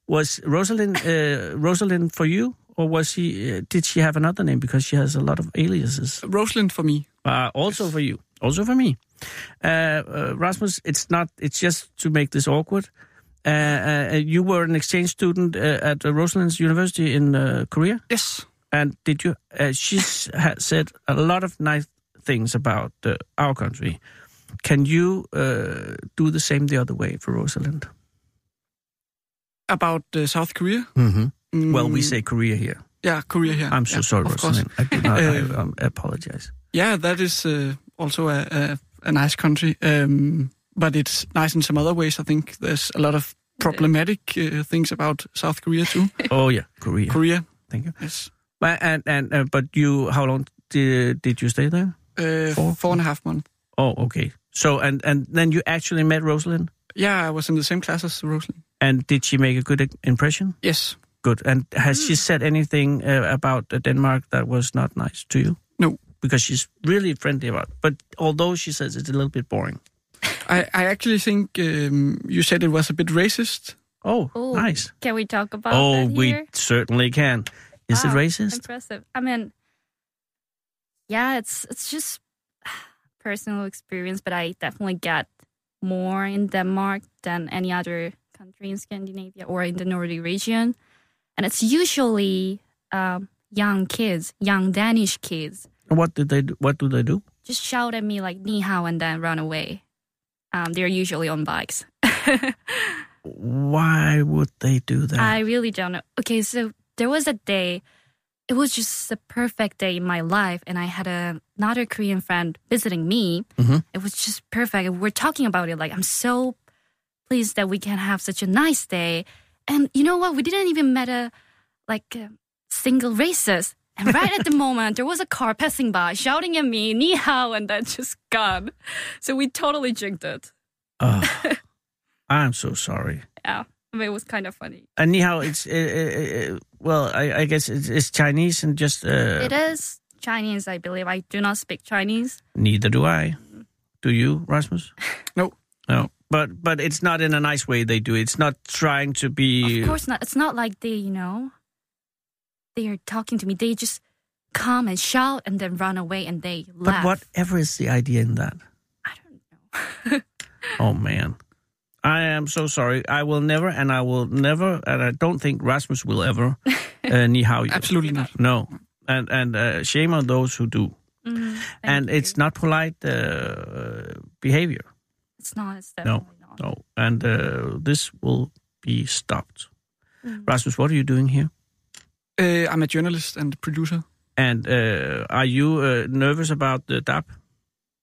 was Rosalind. Uh, Rosalind for you, or was she? Uh, did she have another name? Because she has a lot of aliases. Rosalind for me. Uh, also for you. Also for me. Uh, uh, Rasmus, it's not. It's just to make this awkward. Uh, uh, you were an exchange student uh, at uh, Rosalind's University in uh, Korea, Yes. And did you? Uh, she's ha- said a lot of nice things about uh, our country. Can you uh, do the same the other way for Rosalind? About uh, South Korea? Mm-hmm. Well, we Mm, say Korea here. Yeah, Korea here. I'm so Yeah, sorry, of course. Rosalind. I do not. I, Uh, um, apologize. Yeah, that is uh, also a, a, a nice country. Um, but it's nice in some other ways. I think there's a lot of problematic uh, things about South Korea too. Oh yeah, Korea. Korea, Thank you. yes. But, and and uh, but you, how long did did you stay there? Uh, Four? four and a half months. Oh, okay. So and and then you actually met Rosalind, Yeah, I was in the same class as Rosalind. and did she make a good impression? Yes. Good. And has she said anything uh, about uh, Denmark that was not nice to you? No. Because she's really friendly about. It. But although she says it's a little bit boring. I, I actually think um, you said it was a bit racist. Oh, Oh, nice. Can we talk about Oh, that we certainly can. Is it racist? Impressive. I mean, yeah, it's it's just personal experience, but I definitely get more in Denmark than any other country in Scandinavia or in the Nordic region, and it's usually um, young kids, young Danish kids, What did they? Do? What do they do? just shout at me like "ni hao" and then run away. Um, they're usually on bikes. Why would they do that? I really don't know. Okay, so there was a day, it was just the perfect day in my life, and I had a, another Korean friend visiting me. Mhm. It was just perfect. We're talking about it like I'm so pleased that we can have such a nice day. And you know what? We didn't even met a like a single racist, And right at the moment, there was a car passing by shouting at me, ni hao, and then just gone. So we totally jinked it. Oh, I'm so sorry. Yeah, I mean, it was kind of funny. And anyhow, it's uh, uh, uh, well, I, I guess it's, it's Chinese and just uh, It is Chinese, I believe. I do not speak Chinese. neither do I. Do you, Rasmus? No. No. But but it's not in a nice way they do. It's not trying to be. Of course not. It's not like they, you know, they are talking to me. They just come and shout and then run away and they laugh. But whatever is the idea in that? I don't know. Oh man. I am so sorry. I will never, and I will never, and I don't think Rasmus will ever, uh, ni hao you. Absolutely not. No. And and uh, shame on those who do. Mm, and thank it's not polite uh, behavior. It's not. It's No. not. No. And uh, this will be stopped. Mm. Rasmus, what are you doing here? Uh, I'm a journalist and producer. And uh, are you uh, nervous about the DAP?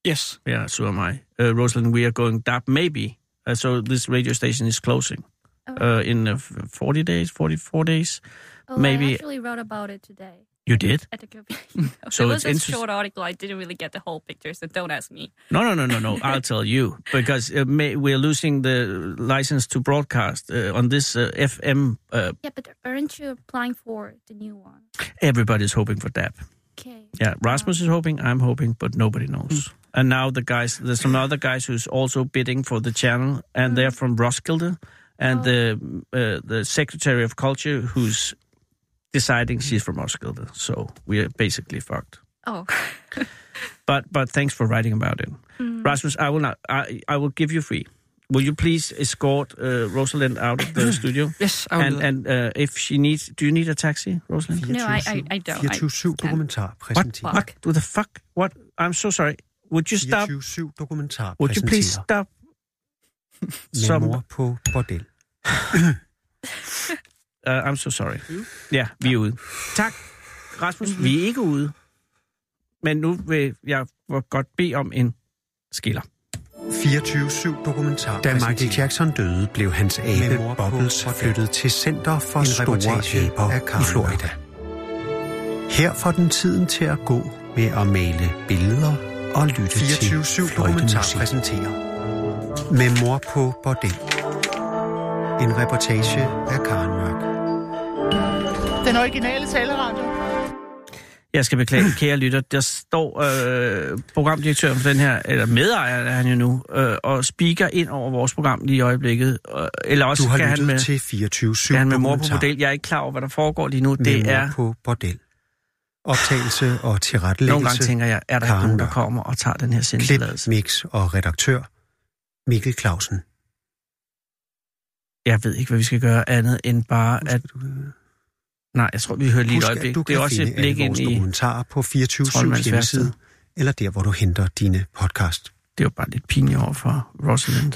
Yes. Yeah, so am I. Uh, Rosalind, we are going DAP maybe. Uh, so this radio station is closing Oh. uh, in uh, 40 days, 44 days. Oh, maybe- I actually wrote about it today You did? at the. So it was it's a short article. I didn't really get the whole picture, so don't ask me. No, no, no, no, no. I'll tell you because uh, may, we're losing the license to broadcast uh, on this uh, FM. Uh, Yeah, but aren't you applying for the new one? everybody's hoping for DAP. Okay. Yeah, Rasmus is hoping, I'm hoping, but nobody knows. Hmm. And now the guys, there's some other guys who's also bidding for the channel, and they're hmm. from Roskilde, and Oh. the uh, the secretary of culture who's deciding she's from Roskilde. So we're basically fucked. Oh. But but thanks for writing about it, hmm. Rasmus. I will not. I I will give you free. Will you please escort uh, Rosalind out of the studio? Yes, I will And and uh, if she needs, do you need a taxi, Rosalind? No, I, I, I don't. I 24-7 dokumentar What? præsenterer. What? What the fuck? What? I'm so sorry. Would you stop? 24-7 dokumentar Would you please stop? Some, mor på bordel. uh, I'm so sorry. Ja, vi er ude. Tak, Rasmus. Vi er ikke ude. Men nu vil jeg godt bede om en skiller. 24-7 dokumentar Da Michael. Jackson døde, blev hans abe bordel. flyttet til Center for En Store Aber af i Florida. Her får den tiden til at gå med at male billeder og lytte til 24-7 dokumentar præsenterer. Med mor på bordel. En reportage af Karen Mørk. Den originale taleradio. Jeg skal beklage, kære lytter. Der står øh, programdirektøren for den her, eller medejer er han jo nu, øh, og speaker ind over vores program lige i øjeblikket. Øh, eller også Du har skal han med, til 24-7 skal han med mor på model. Jeg er ikke klar over, hvad der foregår lige nu. Med Det er... på bordel. Optagelse og tilrettelæggelse. Nogle gange tænker jeg, er der ikke nogen, der kommer og tager den her Klip, sendtilladelse? mix og redaktør. Mikkel Clausen. Jeg ved ikke, hvad vi skal gøre andet end bare at... Nej, jeg tror, vi hører lige et Husk, øjeblik. at du Det er kan også et blik ind i... dokumentarer på 24 Troldmands hjemmeside, eller der, hvor du henter dine podcast. Det jo bare lidt pinligt over for Rosalind.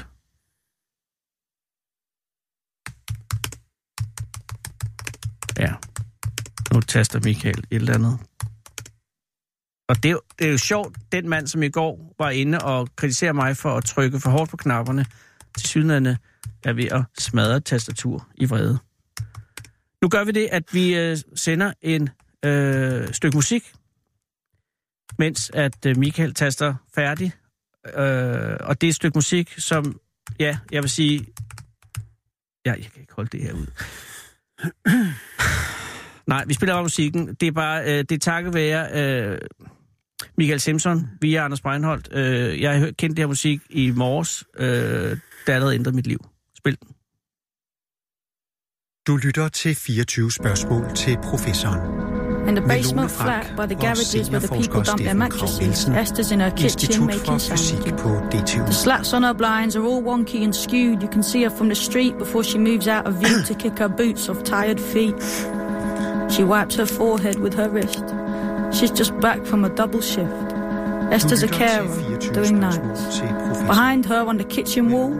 Ja. Nu taster Michael et eller andet. Og det er, jo, det er jo sjovt, den mand, som i går var inde og kritiserer mig for at trykke for hårdt på knapperne, til sydlandene er ved at smadre et tastatur i vrede. Nu gør vi det, at vi øh, sender en øh, stykke musik, mens at øh, Michael taster færdig. Øh, og det er et stykke musik, som, ja, jeg vil sige... Ja, jeg kan ikke holde det her ud. Nej, vi spiller bare musikken. Det er bare, øh, det er takket være øh, Michael Simpson via Anders Breinholt. Øh, jeg har kendt det her musik i morges, øh, der allerede ændret mit liv. Spil den. Du lytter til 24 spørgsmål til professoren. In the basement flat by the garages where the people dump their mattresses, Esther's in her kitchen making sandwiches. The slats on her blinds are all wonky and skewed. You can see her from the street before she moves out of view to kick her boots off tired feet. She wipes her forehead with her wrist. She's just back from a double shift. Esther's a carer 24 doing nights. Behind her on the kitchen wall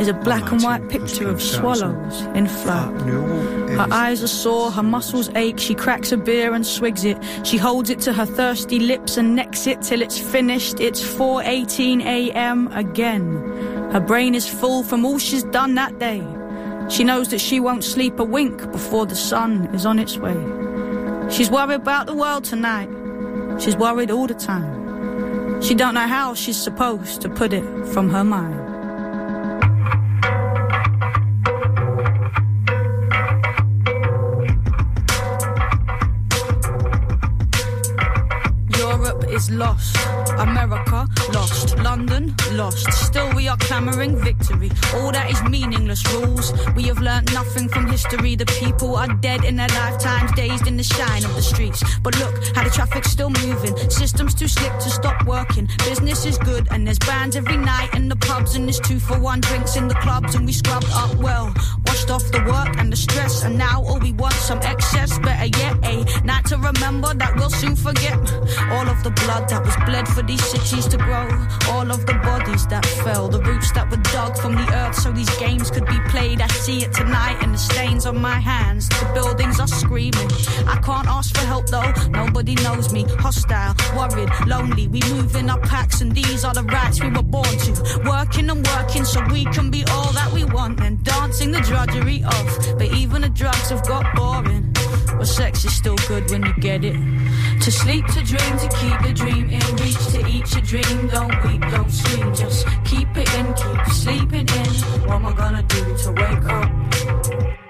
is a black and white picture of swallows in flight. Her eyes are sore, her muscles ache. She cracks a beer and swigs it. She holds it to her thirsty lips and necks it till it's finished. It's 4:18 a.m. again. Her brain is full from all she's done that day. She knows that she won't sleep a wink before the sun is on its way. She's worried about the world tonight. She's worried all the time. She don't know how she's supposed to put it from her mind. Lost. America lost. London lost. Still we are clamoring victory. All that is meaningless rules. We have learnt nothing from history. The people are dead in their lifetimes, dazed in the shine of the streets. But look how the traffic's still moving. Systems too slick to stop working. Business is good and there's bands every night in the pubs and there's two for one drinks in the clubs and we scrubbed up well. Washed off the work and the stress and now all we want some excess. Better yet, eh, a night to remember that we'll soon forget. All of the blood that was bled for these cities to grow. All of the bodies that fell, the roots that were dug from the earth so these games could be played. I see it tonight in the stains on my hands. The buildings are screaming. I can't ask for help though, nobody knows me. Hostile, worried, lonely. We move in our packs and these are the rights we were born to. Working and working so we can be all that we want and dancing the drudgery of. But even the drugs have got boring. But sex is still good when you get it. To sleep, to dream, to keep the dream in reach, to eat your dream. Don't weep, don't scream, just keep it in, keep sleeping in. What am I gonna do to wake up?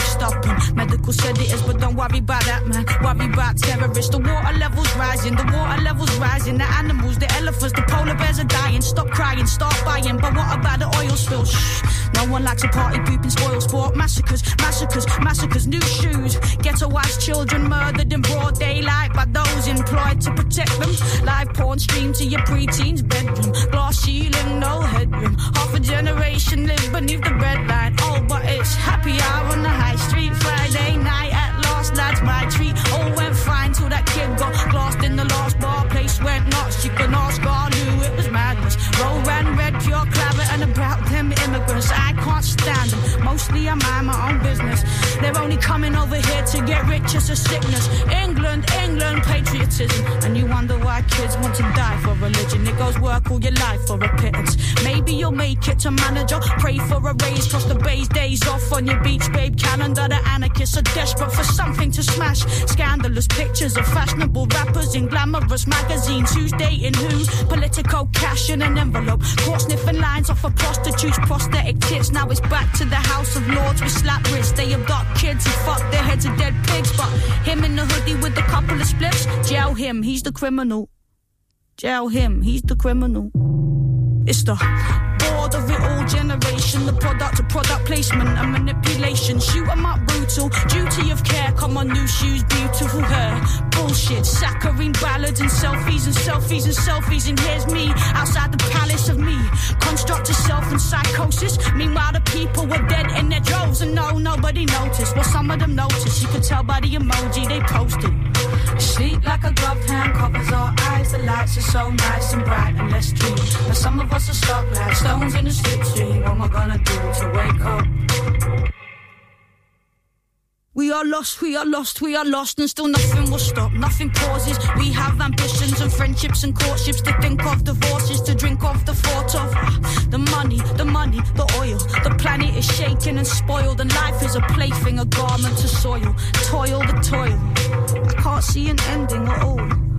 stopping. Medical said it is, but don't worry about that, man. Worry about terrorists. The water levels rising, the water levels rising. The animals, the elephants, the polar bears are dying. Stop crying, start buying. But what about the oil spill? Shh. No one likes a party pooping spoil sport. Massacres, massacres, massacres. New shoes. Ghettoized children murdered in broad daylight by those employed to protect them. Live porn streamed to your preteen's bedroom. Glass ceiling, no headroom. Half a generation live beneath the breadline. Oh, but it's happy hour on the high street. Friday night at last, that's my treat. Oh, All went fine till that kid got lost in the last bar. Place went nuts. You can ask God who it was madness. Roll ran red, pure clabber, and about immigrants. I can't stand them. Mostly I mind my own business. They're only coming over here to get rich. It's a sickness. England, England, patriotism. And you wonder why kids want to die for religion. It goes work all your life for a pittance. Maybe you'll make it to manager. Pray for a raise, cross the bay's days off on your beach, babe calendar. The anarchists are desperate for something to smash. Scandalous pictures of fashionable rappers in glamorous magazines. Who's dating who? Political cash in an envelope. Caught sniffing lines off of prostitutes, prosthetic tits. Now it's back to the House of Lords with slap wrists. They abduct kids and fuck their heads of dead pigs. But him in the hoodie with a couple of spliffs, jail him, he's the criminal. Jail him, he's the criminal. It's the board of it all generation, the product of product placement and manipulation. Shoot 'em up brutal, duty of care. Come on, new shoes, beautiful hair. Bullshit, saccharine ballads and selfies and selfies and selfies. And here's me outside the palace of me. Construct of self and psychosis. Meanwhile, the people were dead in their droves, and no, nobody noticed. Well, some of them noticed. You could tell by the emoji they posted. Sleep like a gloved hand covers our eyes. The lights are so nice and bright and let's dream. But some of us are stuck like stones in a slipstream. What am I gonna do to wake up? We are lost, we are lost, we are lost, and still nothing will stop, nothing pauses. We have ambitions and friendships and courtships to think of, divorces to drink of, the thought of the money, the money, the oil. The planet is shaken and spoiled, and life is a plaything, a garment to soil. Toil, the toil. I can't see an ending at all,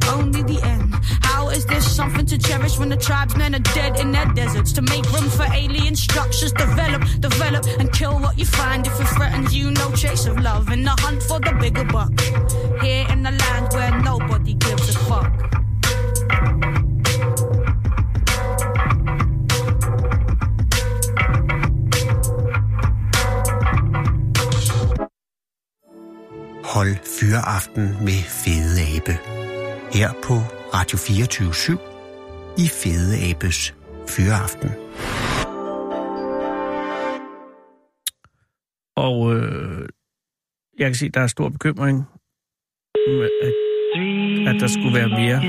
only the end. How is this something to cherish when the tribesmen are dead in their deserts? To make room for alien structures, develop, develop, and kill what you find if it threatens you. No trace of love in the hunt for the bigger buck. Here in the land where nobody gives a fuck. Hold Fyraften med Fede Abe. Her på Radio 24 i Fede Abes Fyraften. Og øh, Jeg kan se, der er stor bekymring, at, at der skulle være mere.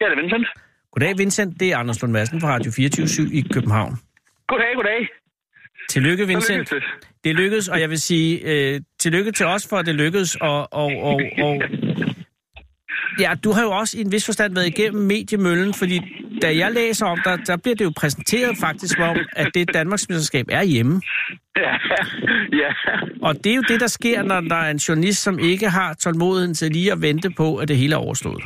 Ja, det er Vincent. Goddag, Vincent. Det er Anders Lund Madsen fra Radio 24 i København. Goddag, goddag. Tillykke, Vincent. det. Det lykkedes, og jeg vil sige øh, tillykke til os for, at det lykkedes. Og, og, og, og ja, du har jo også i en vis forstand været igennem mediemøllen, fordi da jeg læser om dig, der bliver det jo præsenteret faktisk som om, at det Danmarksmesterskab er hjemme. Ja, ja. Og det er jo det, der sker, når der er en journalist, som ikke har tålmodigheden til lige at vente på, at det hele er overstået.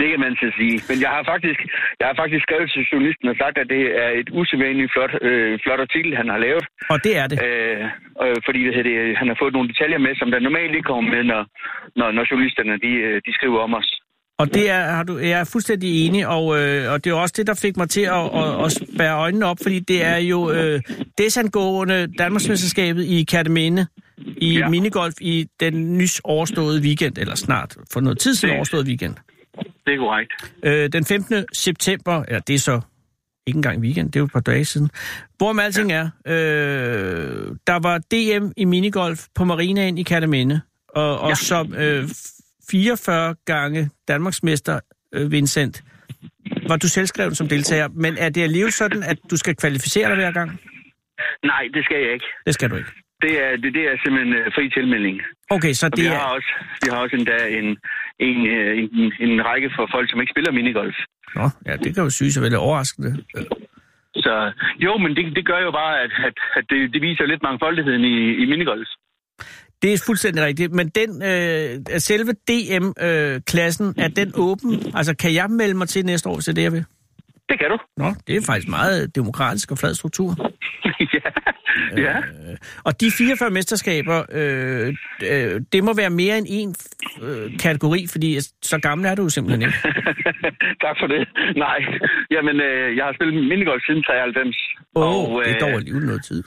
Det kan man så sige. Men jeg har faktisk, jeg har faktisk skrevet til journalisten og sagt, at det er et usædvanligt flot, øh, flot artikel, han har lavet. Og det er det. Øh, øh, fordi det, han har fået nogle detaljer med, som der normalt ikke kommer med, når, når, når journalisterne de, øh, de skriver om os. Og det er, har du, jeg er fuldstændig enig, og, øh, og det er også det, der fik mig til at, at, at spære øjnene op, fordi det er jo øh, desangående Danmarksmesterskabet i Katamene i ja. Ja. minigolf i den nys overståede weekend, eller snart for noget tid siden overståede weekend. Det er korrekt. Øh, den 15. september, eller det er så ikke engang weekend, det er jo et par dage siden. Hvorom alting er, øh, der var DM i minigolf på Marinaen i Katamene, og, og Ja. som øh, 44 gange Danmarksmester øh, Vincent, var du selvskreven som deltager, men er det alligevel sådan, at du skal kvalificere dig hver gang? Nej, det skal jeg ikke. Det skal du ikke. Det er, det, det er simpelthen øh, fri tilmelding. Okay, så Og det vi, har er... også, vi har også endda en, en, øh, en, en række for folk, som ikke spiller minigolf. Nå, ja, det kan jo synes være lidt overraskende. Så jo, men det, det gør jo bare, at, at, at det, det viser lidt mangfoldigheden i, i minigolf. Det er fuldstændig rigtigt, men den øh, selve DM-klassen, øh, er den åben? Altså, kan jeg melde mig til næste år, hvis det er det, jeg vil? Det kan du. Nå, det er faktisk meget demokratisk og flad struktur. ja. Ja. Øh, og de 44 mesterskaber, øh, øh, det må være mere end en øh, kategori, fordi så gammel er du simpelthen ikke. tak for det. Nej, jamen, øh, jeg har spillet minigolf siden 93. Åh, oh, og, det er dog øh, alligevel noget tid.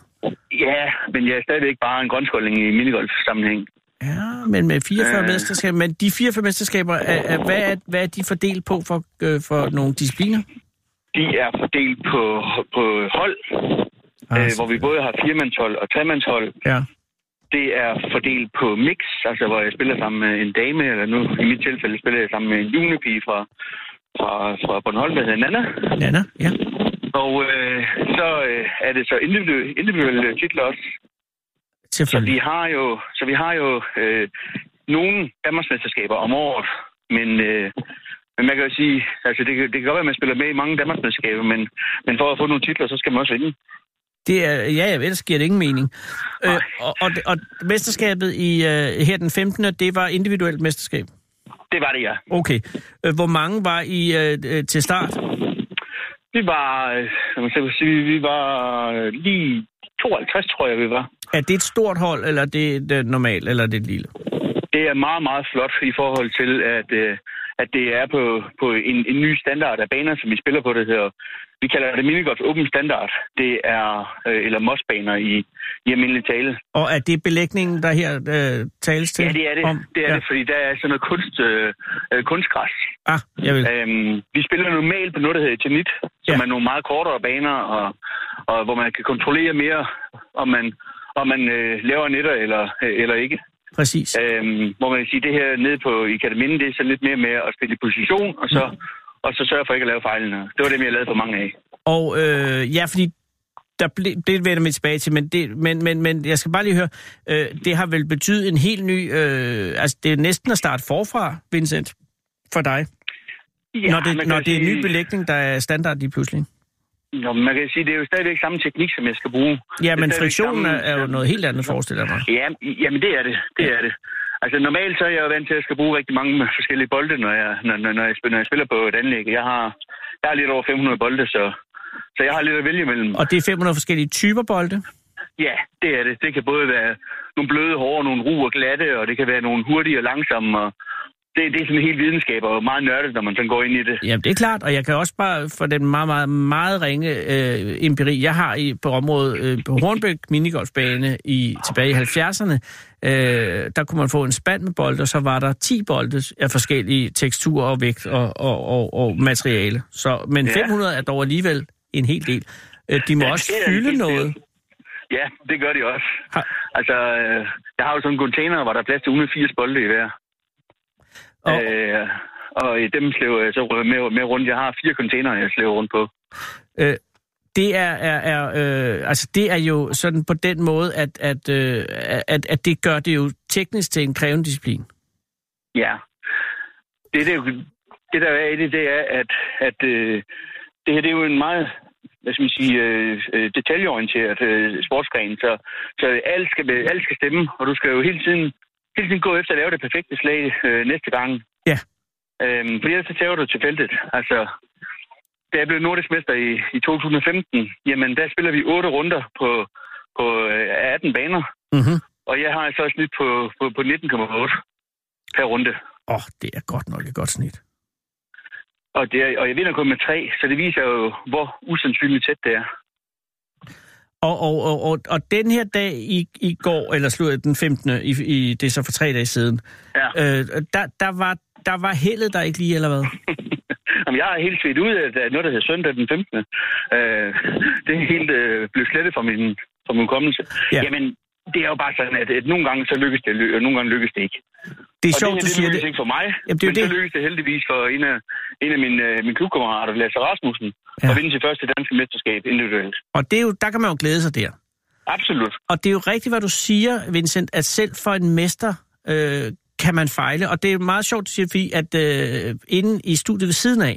Ja, men jeg er stadigvæk bare en grønskolding i minigolf-sammenhæng. Ja, men med 44 Øh. mesterskaber, men de 44 mesterskaber, er, er, hvad, er, hvad er de fordelt på for, øh, for nogle discipliner? De er fordelt på, på hold, Ah, øh, hvor vi både har firemandshold og tremandshold. Ja. Det er fordelt på mix, altså hvor jeg spiller sammen med en dame, eller nu i mit tilfælde spiller jeg sammen med en junipige fra, fra, fra Bornholm, der hedder Nana. Nana, ja. Og øh, så øh, er det så individuelle, individuelle titler også. Så vi har jo, så vi har jo øh, nogle Danmarksmesterskaber om året, men, øh, men man kan jo sige, altså det, kan- det kan godt være, at man spiller med i mange Danmarksmesterskaber, men, men for at få nogle titler, så skal man også vinde. Det er, ja, ja, ellers giver det ingen mening. Øh, Nej. og, og, og mesterskabet i, øh, her den 15. det var individuelt mesterskab. Det var det, ja. Okay. Øh, hvor mange var I øh, øh, til start? Vi var, øh, sige, vi var øh, lige 52, tror jeg, vi var. Er det et stort hold, eller er det et øh, normalt, eller er det et lille? Det er meget, meget flot i forhold til, at, øh, at det er på, på en, en ny standard af baner, som vi spiller på. Det hedder, vi kalder det minigolf open standard. Det er, øh, eller mosbaner i, i almindelig tale. Og er det belægningen, der her øh, tales til? Ja, det er det. Om? Det er ja. det, fordi der er sådan noget kunst, øh, øh, kunstgræs. Ah, jeg vil. Øhm, vi spiller normalt på noget, der hedder tenit, som Ja. er nogle meget kortere baner, og, og hvor man kan kontrollere mere, om man, om man øh, laver netter eller, øh, eller ikke. Præcis. Øhm, hvor man kan sige, det her nede på i Kataminde, det er så lidt mere med at spille i position, og så, og så sørge for ikke at lave fejlene. Det var det, jeg lavede for mange af. Og øh, ja, fordi der ble, det vender vi tilbage til, men, det, men, men, men jeg skal bare lige høre, øh, det har vel betydet en helt ny, øh, altså det er næsten at starte forfra, Vincent, for dig, Ja, når det, når det er en sige- ny belægning, der er standard lige pludselig. Nå, man kan sige, det er jo stadigvæk samme teknik, som jeg skal bruge. Ja, men friktionen er, samme- er jo noget helt andet, forestiller jeg mig. Ja, jamen det er det. Det er det. Altså normalt så er jeg jo vant til, at skal bruge rigtig mange forskellige bolde, når jeg, når, når, når jeg, spiller, når jeg spiller på et anlæg. Jeg har, jeg har lidt over 500 bolde, så, så jeg har lidt at vælge imellem. Og det er 500 forskellige typer bolde. Ja, det er det. Det kan både være nogle bløde, hårde, nogle ru og glatte, og det kan være nogle hurtige og langsomme. Og det, det er sådan en helt videnskab, og meget nørdet, når man sådan går ind i det. Jamen, det er klart, og jeg kan også bare for den meget, meget, meget ringe øh, empiri, jeg har i, på området øh, på Hornbæk minigolfbane i, tilbage i 70'erne, øh, der kunne man få en spand med bolde, og så var der 10 bolde af forskellige teksturer og vægt og, og, og, og materiale. Så, men Ja. 500 er dog alligevel en hel del. Øh, de må Ja, også fylde noget. Ja, det gør de også. Ha. Altså, øh, jeg har jo sådan en container, hvor der er plads til 180 bolde i hver. Og, øh, og dem slæver jeg så med, med rundt. Jeg har fire container, jeg slæver rundt på. Øh, det er, er, er øh, altså det er jo sådan på den måde, at, at, øh, at, at det gør det jo teknisk til en krævende disciplin. Ja. Det, det, det der er i det, det er, at, at øh, det her det er jo en meget hvad skal man sige, øh, øh, detaljeorienteret øh, sportsgren, så, så alt, skal, alt skal stemme, og du skal jo hele tiden, hele tiden gå efter at lave det perfekte slag øh, næste gang. Ja. Øhm, fordi ellers så tager du til feltet. Altså, da jeg blev nordisk mester i, i 2015, jamen der spiller vi otte runder på, på 18 øh, baner. Mm-hmm. Og jeg har så et snit på, på, på 19,8 per runde. Åh, oh, det er godt nok et godt snit. Og, det er, og jeg vinder kun med tre, så det viser jo, hvor usandsynligt tæt det er. Og, og, og, og, og den her dag i, i går, eller slut den 15. I, i, det er så for tre dage siden, ja. øh, der, der, var, der var heldet der ikke lige, eller hvad? Jamen, jeg er helt svedt ud af noget, der hedder søndag den 15. Øh, det helt øh, blevet slettet fra min, fra min kommelse. Ja. Jamen, det er jo bare sådan, at, at nogle gange så lykkes det, og nogle gange lykkes det ikke. Det er og sjovt, det, du siger det. Det ikke for mig, Jamen, det er men det. så lykkes det heldigvis for en af, en af mine, øh, mine klubkammerater, Lasse Rasmussen, ja. at vinde sit første danske mesterskab individuelt. Og det er jo, der kan man jo glæde sig der. Absolut. Og det er jo rigtigt, hvad du siger, Vincent, at selv for en mester øh, kan man fejle. Og det er meget sjovt, du siger, fordi at øh, inde i studiet ved siden af,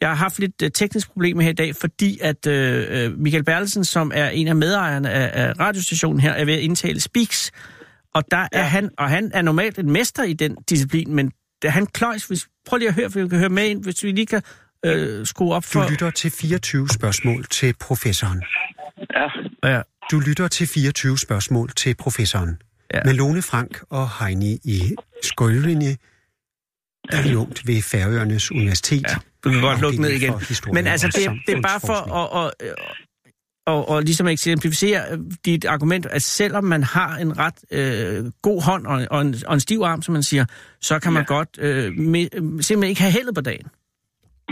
jeg har haft lidt uh, teknisk problemer her i dag, fordi at uh, Michael Bertelsen, som er en af medejerne af, af radiostationen her, er ved at indtale Speaks. Og der ja. er han, og han er normalt en mester i den disciplin, men da han kløjs, hvis, prøv lige at høre, for vi kan høre med ind, hvis vi lige kan uh, skrue op for... Du lytter til 24 spørgsmål til professoren. Ja. ja. Du lytter til 24 spørgsmål til professoren. Ja. Med Lone Frank og Heini i Skøjlinje, adjunkt ved Færøernes Universitet. Ja. Du kan godt lukke ned igen. Men altså, det, det er bare for at, at, at, og, og ligesom at eksemplificere dit argument, at selvom man har en ret øh, god hånd og, og, en, og en stiv arm, som man siger, så kan man ja. godt øh, med, simpelthen ikke have heldet på dagen.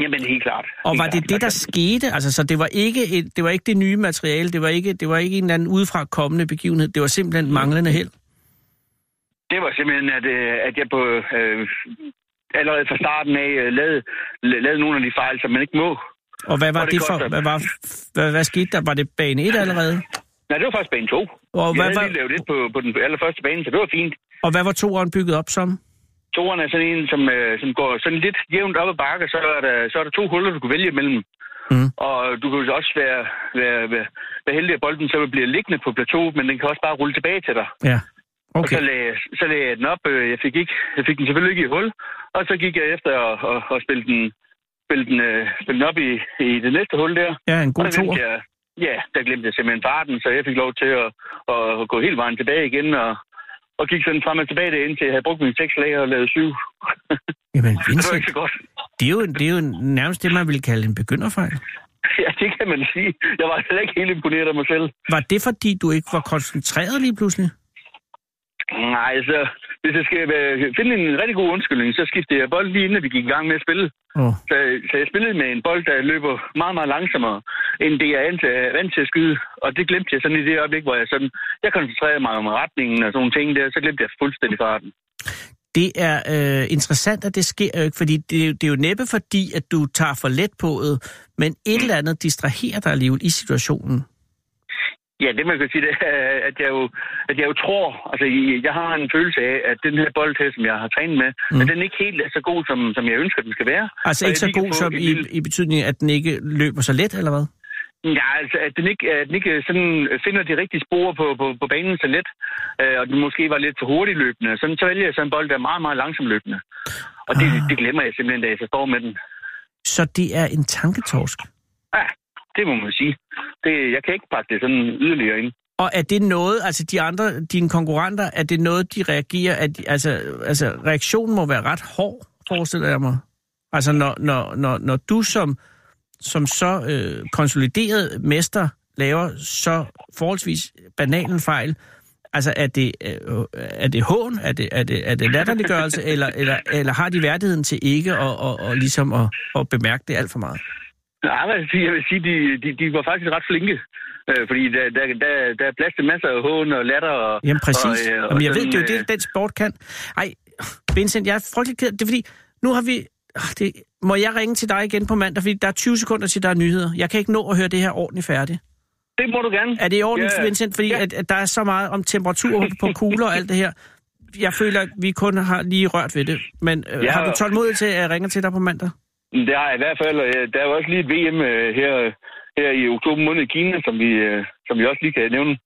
Jamen, helt klart. Og var det klart. det, der skete? Altså, så det var ikke, et, det var ikke det nye materiale, det var ikke, det var ikke en eller anden udefra kommende begivenhed, det var simpelthen manglende held? Det var simpelthen, at, at jeg på, øh, allerede fra starten af uh, lavede, lavede nogle af de fejl, som man ikke må. Og hvad var og det, det for? Hvad, var, hvad, hvad skete der? Var det bane 1 allerede? Nej, det var faktisk bane 2. Og jeg hvad havde var... lige lavet det på, på den allerførste bane, så det var fint. Og hvad var toeren bygget op som? Toeren er sådan en, som, uh, som går sådan lidt jævnt op ad bakke, så er der, så er der to huller, du kan vælge imellem. Mm. Og du kan også være, være, være, være heldig, at bolden så bliver liggende på plateau, men den kan også bare rulle tilbage til dig. Ja. Okay. Og så lagde, så lagde jeg den op. Jeg fik, ikke, jeg fik den selvfølgelig ikke i hul. Og så gik jeg efter at, at, at spille, den, spille, den, uh, spille den op i, i det næste hul der. Ja, en god tur. Ja, der glemte jeg simpelthen farten, så jeg fik lov til at, at, gå hele vejen tilbage igen. Og, og gik sådan frem og tilbage derinde til, at jeg havde brugt mine seks lag og lavet syv. Jamen, det var ikke så godt. Det er, jo, det er jo nærmest det, man ville kalde en begynderfejl. Ja, det kan man sige. Jeg var heller ikke helt imponeret af mig selv. Var det, fordi du ikke var koncentreret lige pludselig? Nej, så hvis jeg skal finde en rigtig god undskyldning, så skiftede jeg bold lige inden vi gik i gang med at spille. Oh. Så, så jeg spillede med en bold, der løber meget, meget langsommere, end det jeg er vant til at skyde. Og det glemte jeg sådan i det øjeblik, hvor jeg sådan, jeg koncentrerede mig om retningen og sådan nogle ting der, så glemte jeg fuldstændig farten. Det er øh, interessant, at det sker jo ikke, fordi det, det er jo næppe fordi, at du tager for let på det, men et eller andet distraherer dig alligevel i situationen. Ja, det man kan sige, det er, at jeg jo, at jeg jo tror, altså jeg har en følelse af, at den her bold her, som jeg har trænet med, mm. at den ikke helt er så god, som, som jeg ønsker, den skal være. Altså ikke så god som i, i betydning, at den ikke løber så let, eller hvad? Ja, altså at den ikke, at den ikke sådan finder de rigtige spor på, på, på banen så let, øh, og den måske var lidt for hurtigt løbende. Sådan, så vælger jeg sådan en bold, der er meget, meget langsomt løbende. Og det, ah. det glemmer jeg simpelthen, da jeg så står med den. Så det er en tanketorsk? Ja, det må man sige. Det, jeg kan ikke pakke det sådan yderligere ind. Og er det noget, altså de andre, dine konkurrenter, er det noget, de reagerer, at altså, altså reaktionen må være ret hård, forestiller jeg mig? Altså når, når, når, når du som, som så øh, konsolideret mester laver så forholdsvis banalen fejl, altså er det, øh, er det hån, er det, er det, er det latterliggørelse, eller, eller, eller har de værdigheden til ikke at, og, og ligesom at, at bemærke det alt for meget? Nej, jeg vil sige, jeg vil sige de, de, de var faktisk ret flinke. Øh, fordi der, der, der, der er plads til masser af hån og latter. Og, Jamen præcis. Og, øh, og Jamen, jeg ved, sådan, det er jo øh, det, den sport kan. Ej, Vincent, jeg er frygtelig ked. Det er fordi, nu har vi... Ah, Det, må jeg ringe til dig igen på mandag, fordi der er 20 sekunder til, der er nyheder. Jeg kan ikke nå at høre det her ordentligt færdigt. Det må du gerne. Er det i orden, Ja, ja, Vincent? Fordi ja. at, at der er så meget om temperatur på kugler og alt det her. Jeg føler, at vi kun har lige rørt ved det. Men øh, Ja. har du tålmodighed til, at jeg ringer til dig på mandag? Det har jeg i hvert fald. Øh, der er jo også lige et VM øh, her, øh, her i oktober måned i Kina, som vi, som vi også lige kan nævne.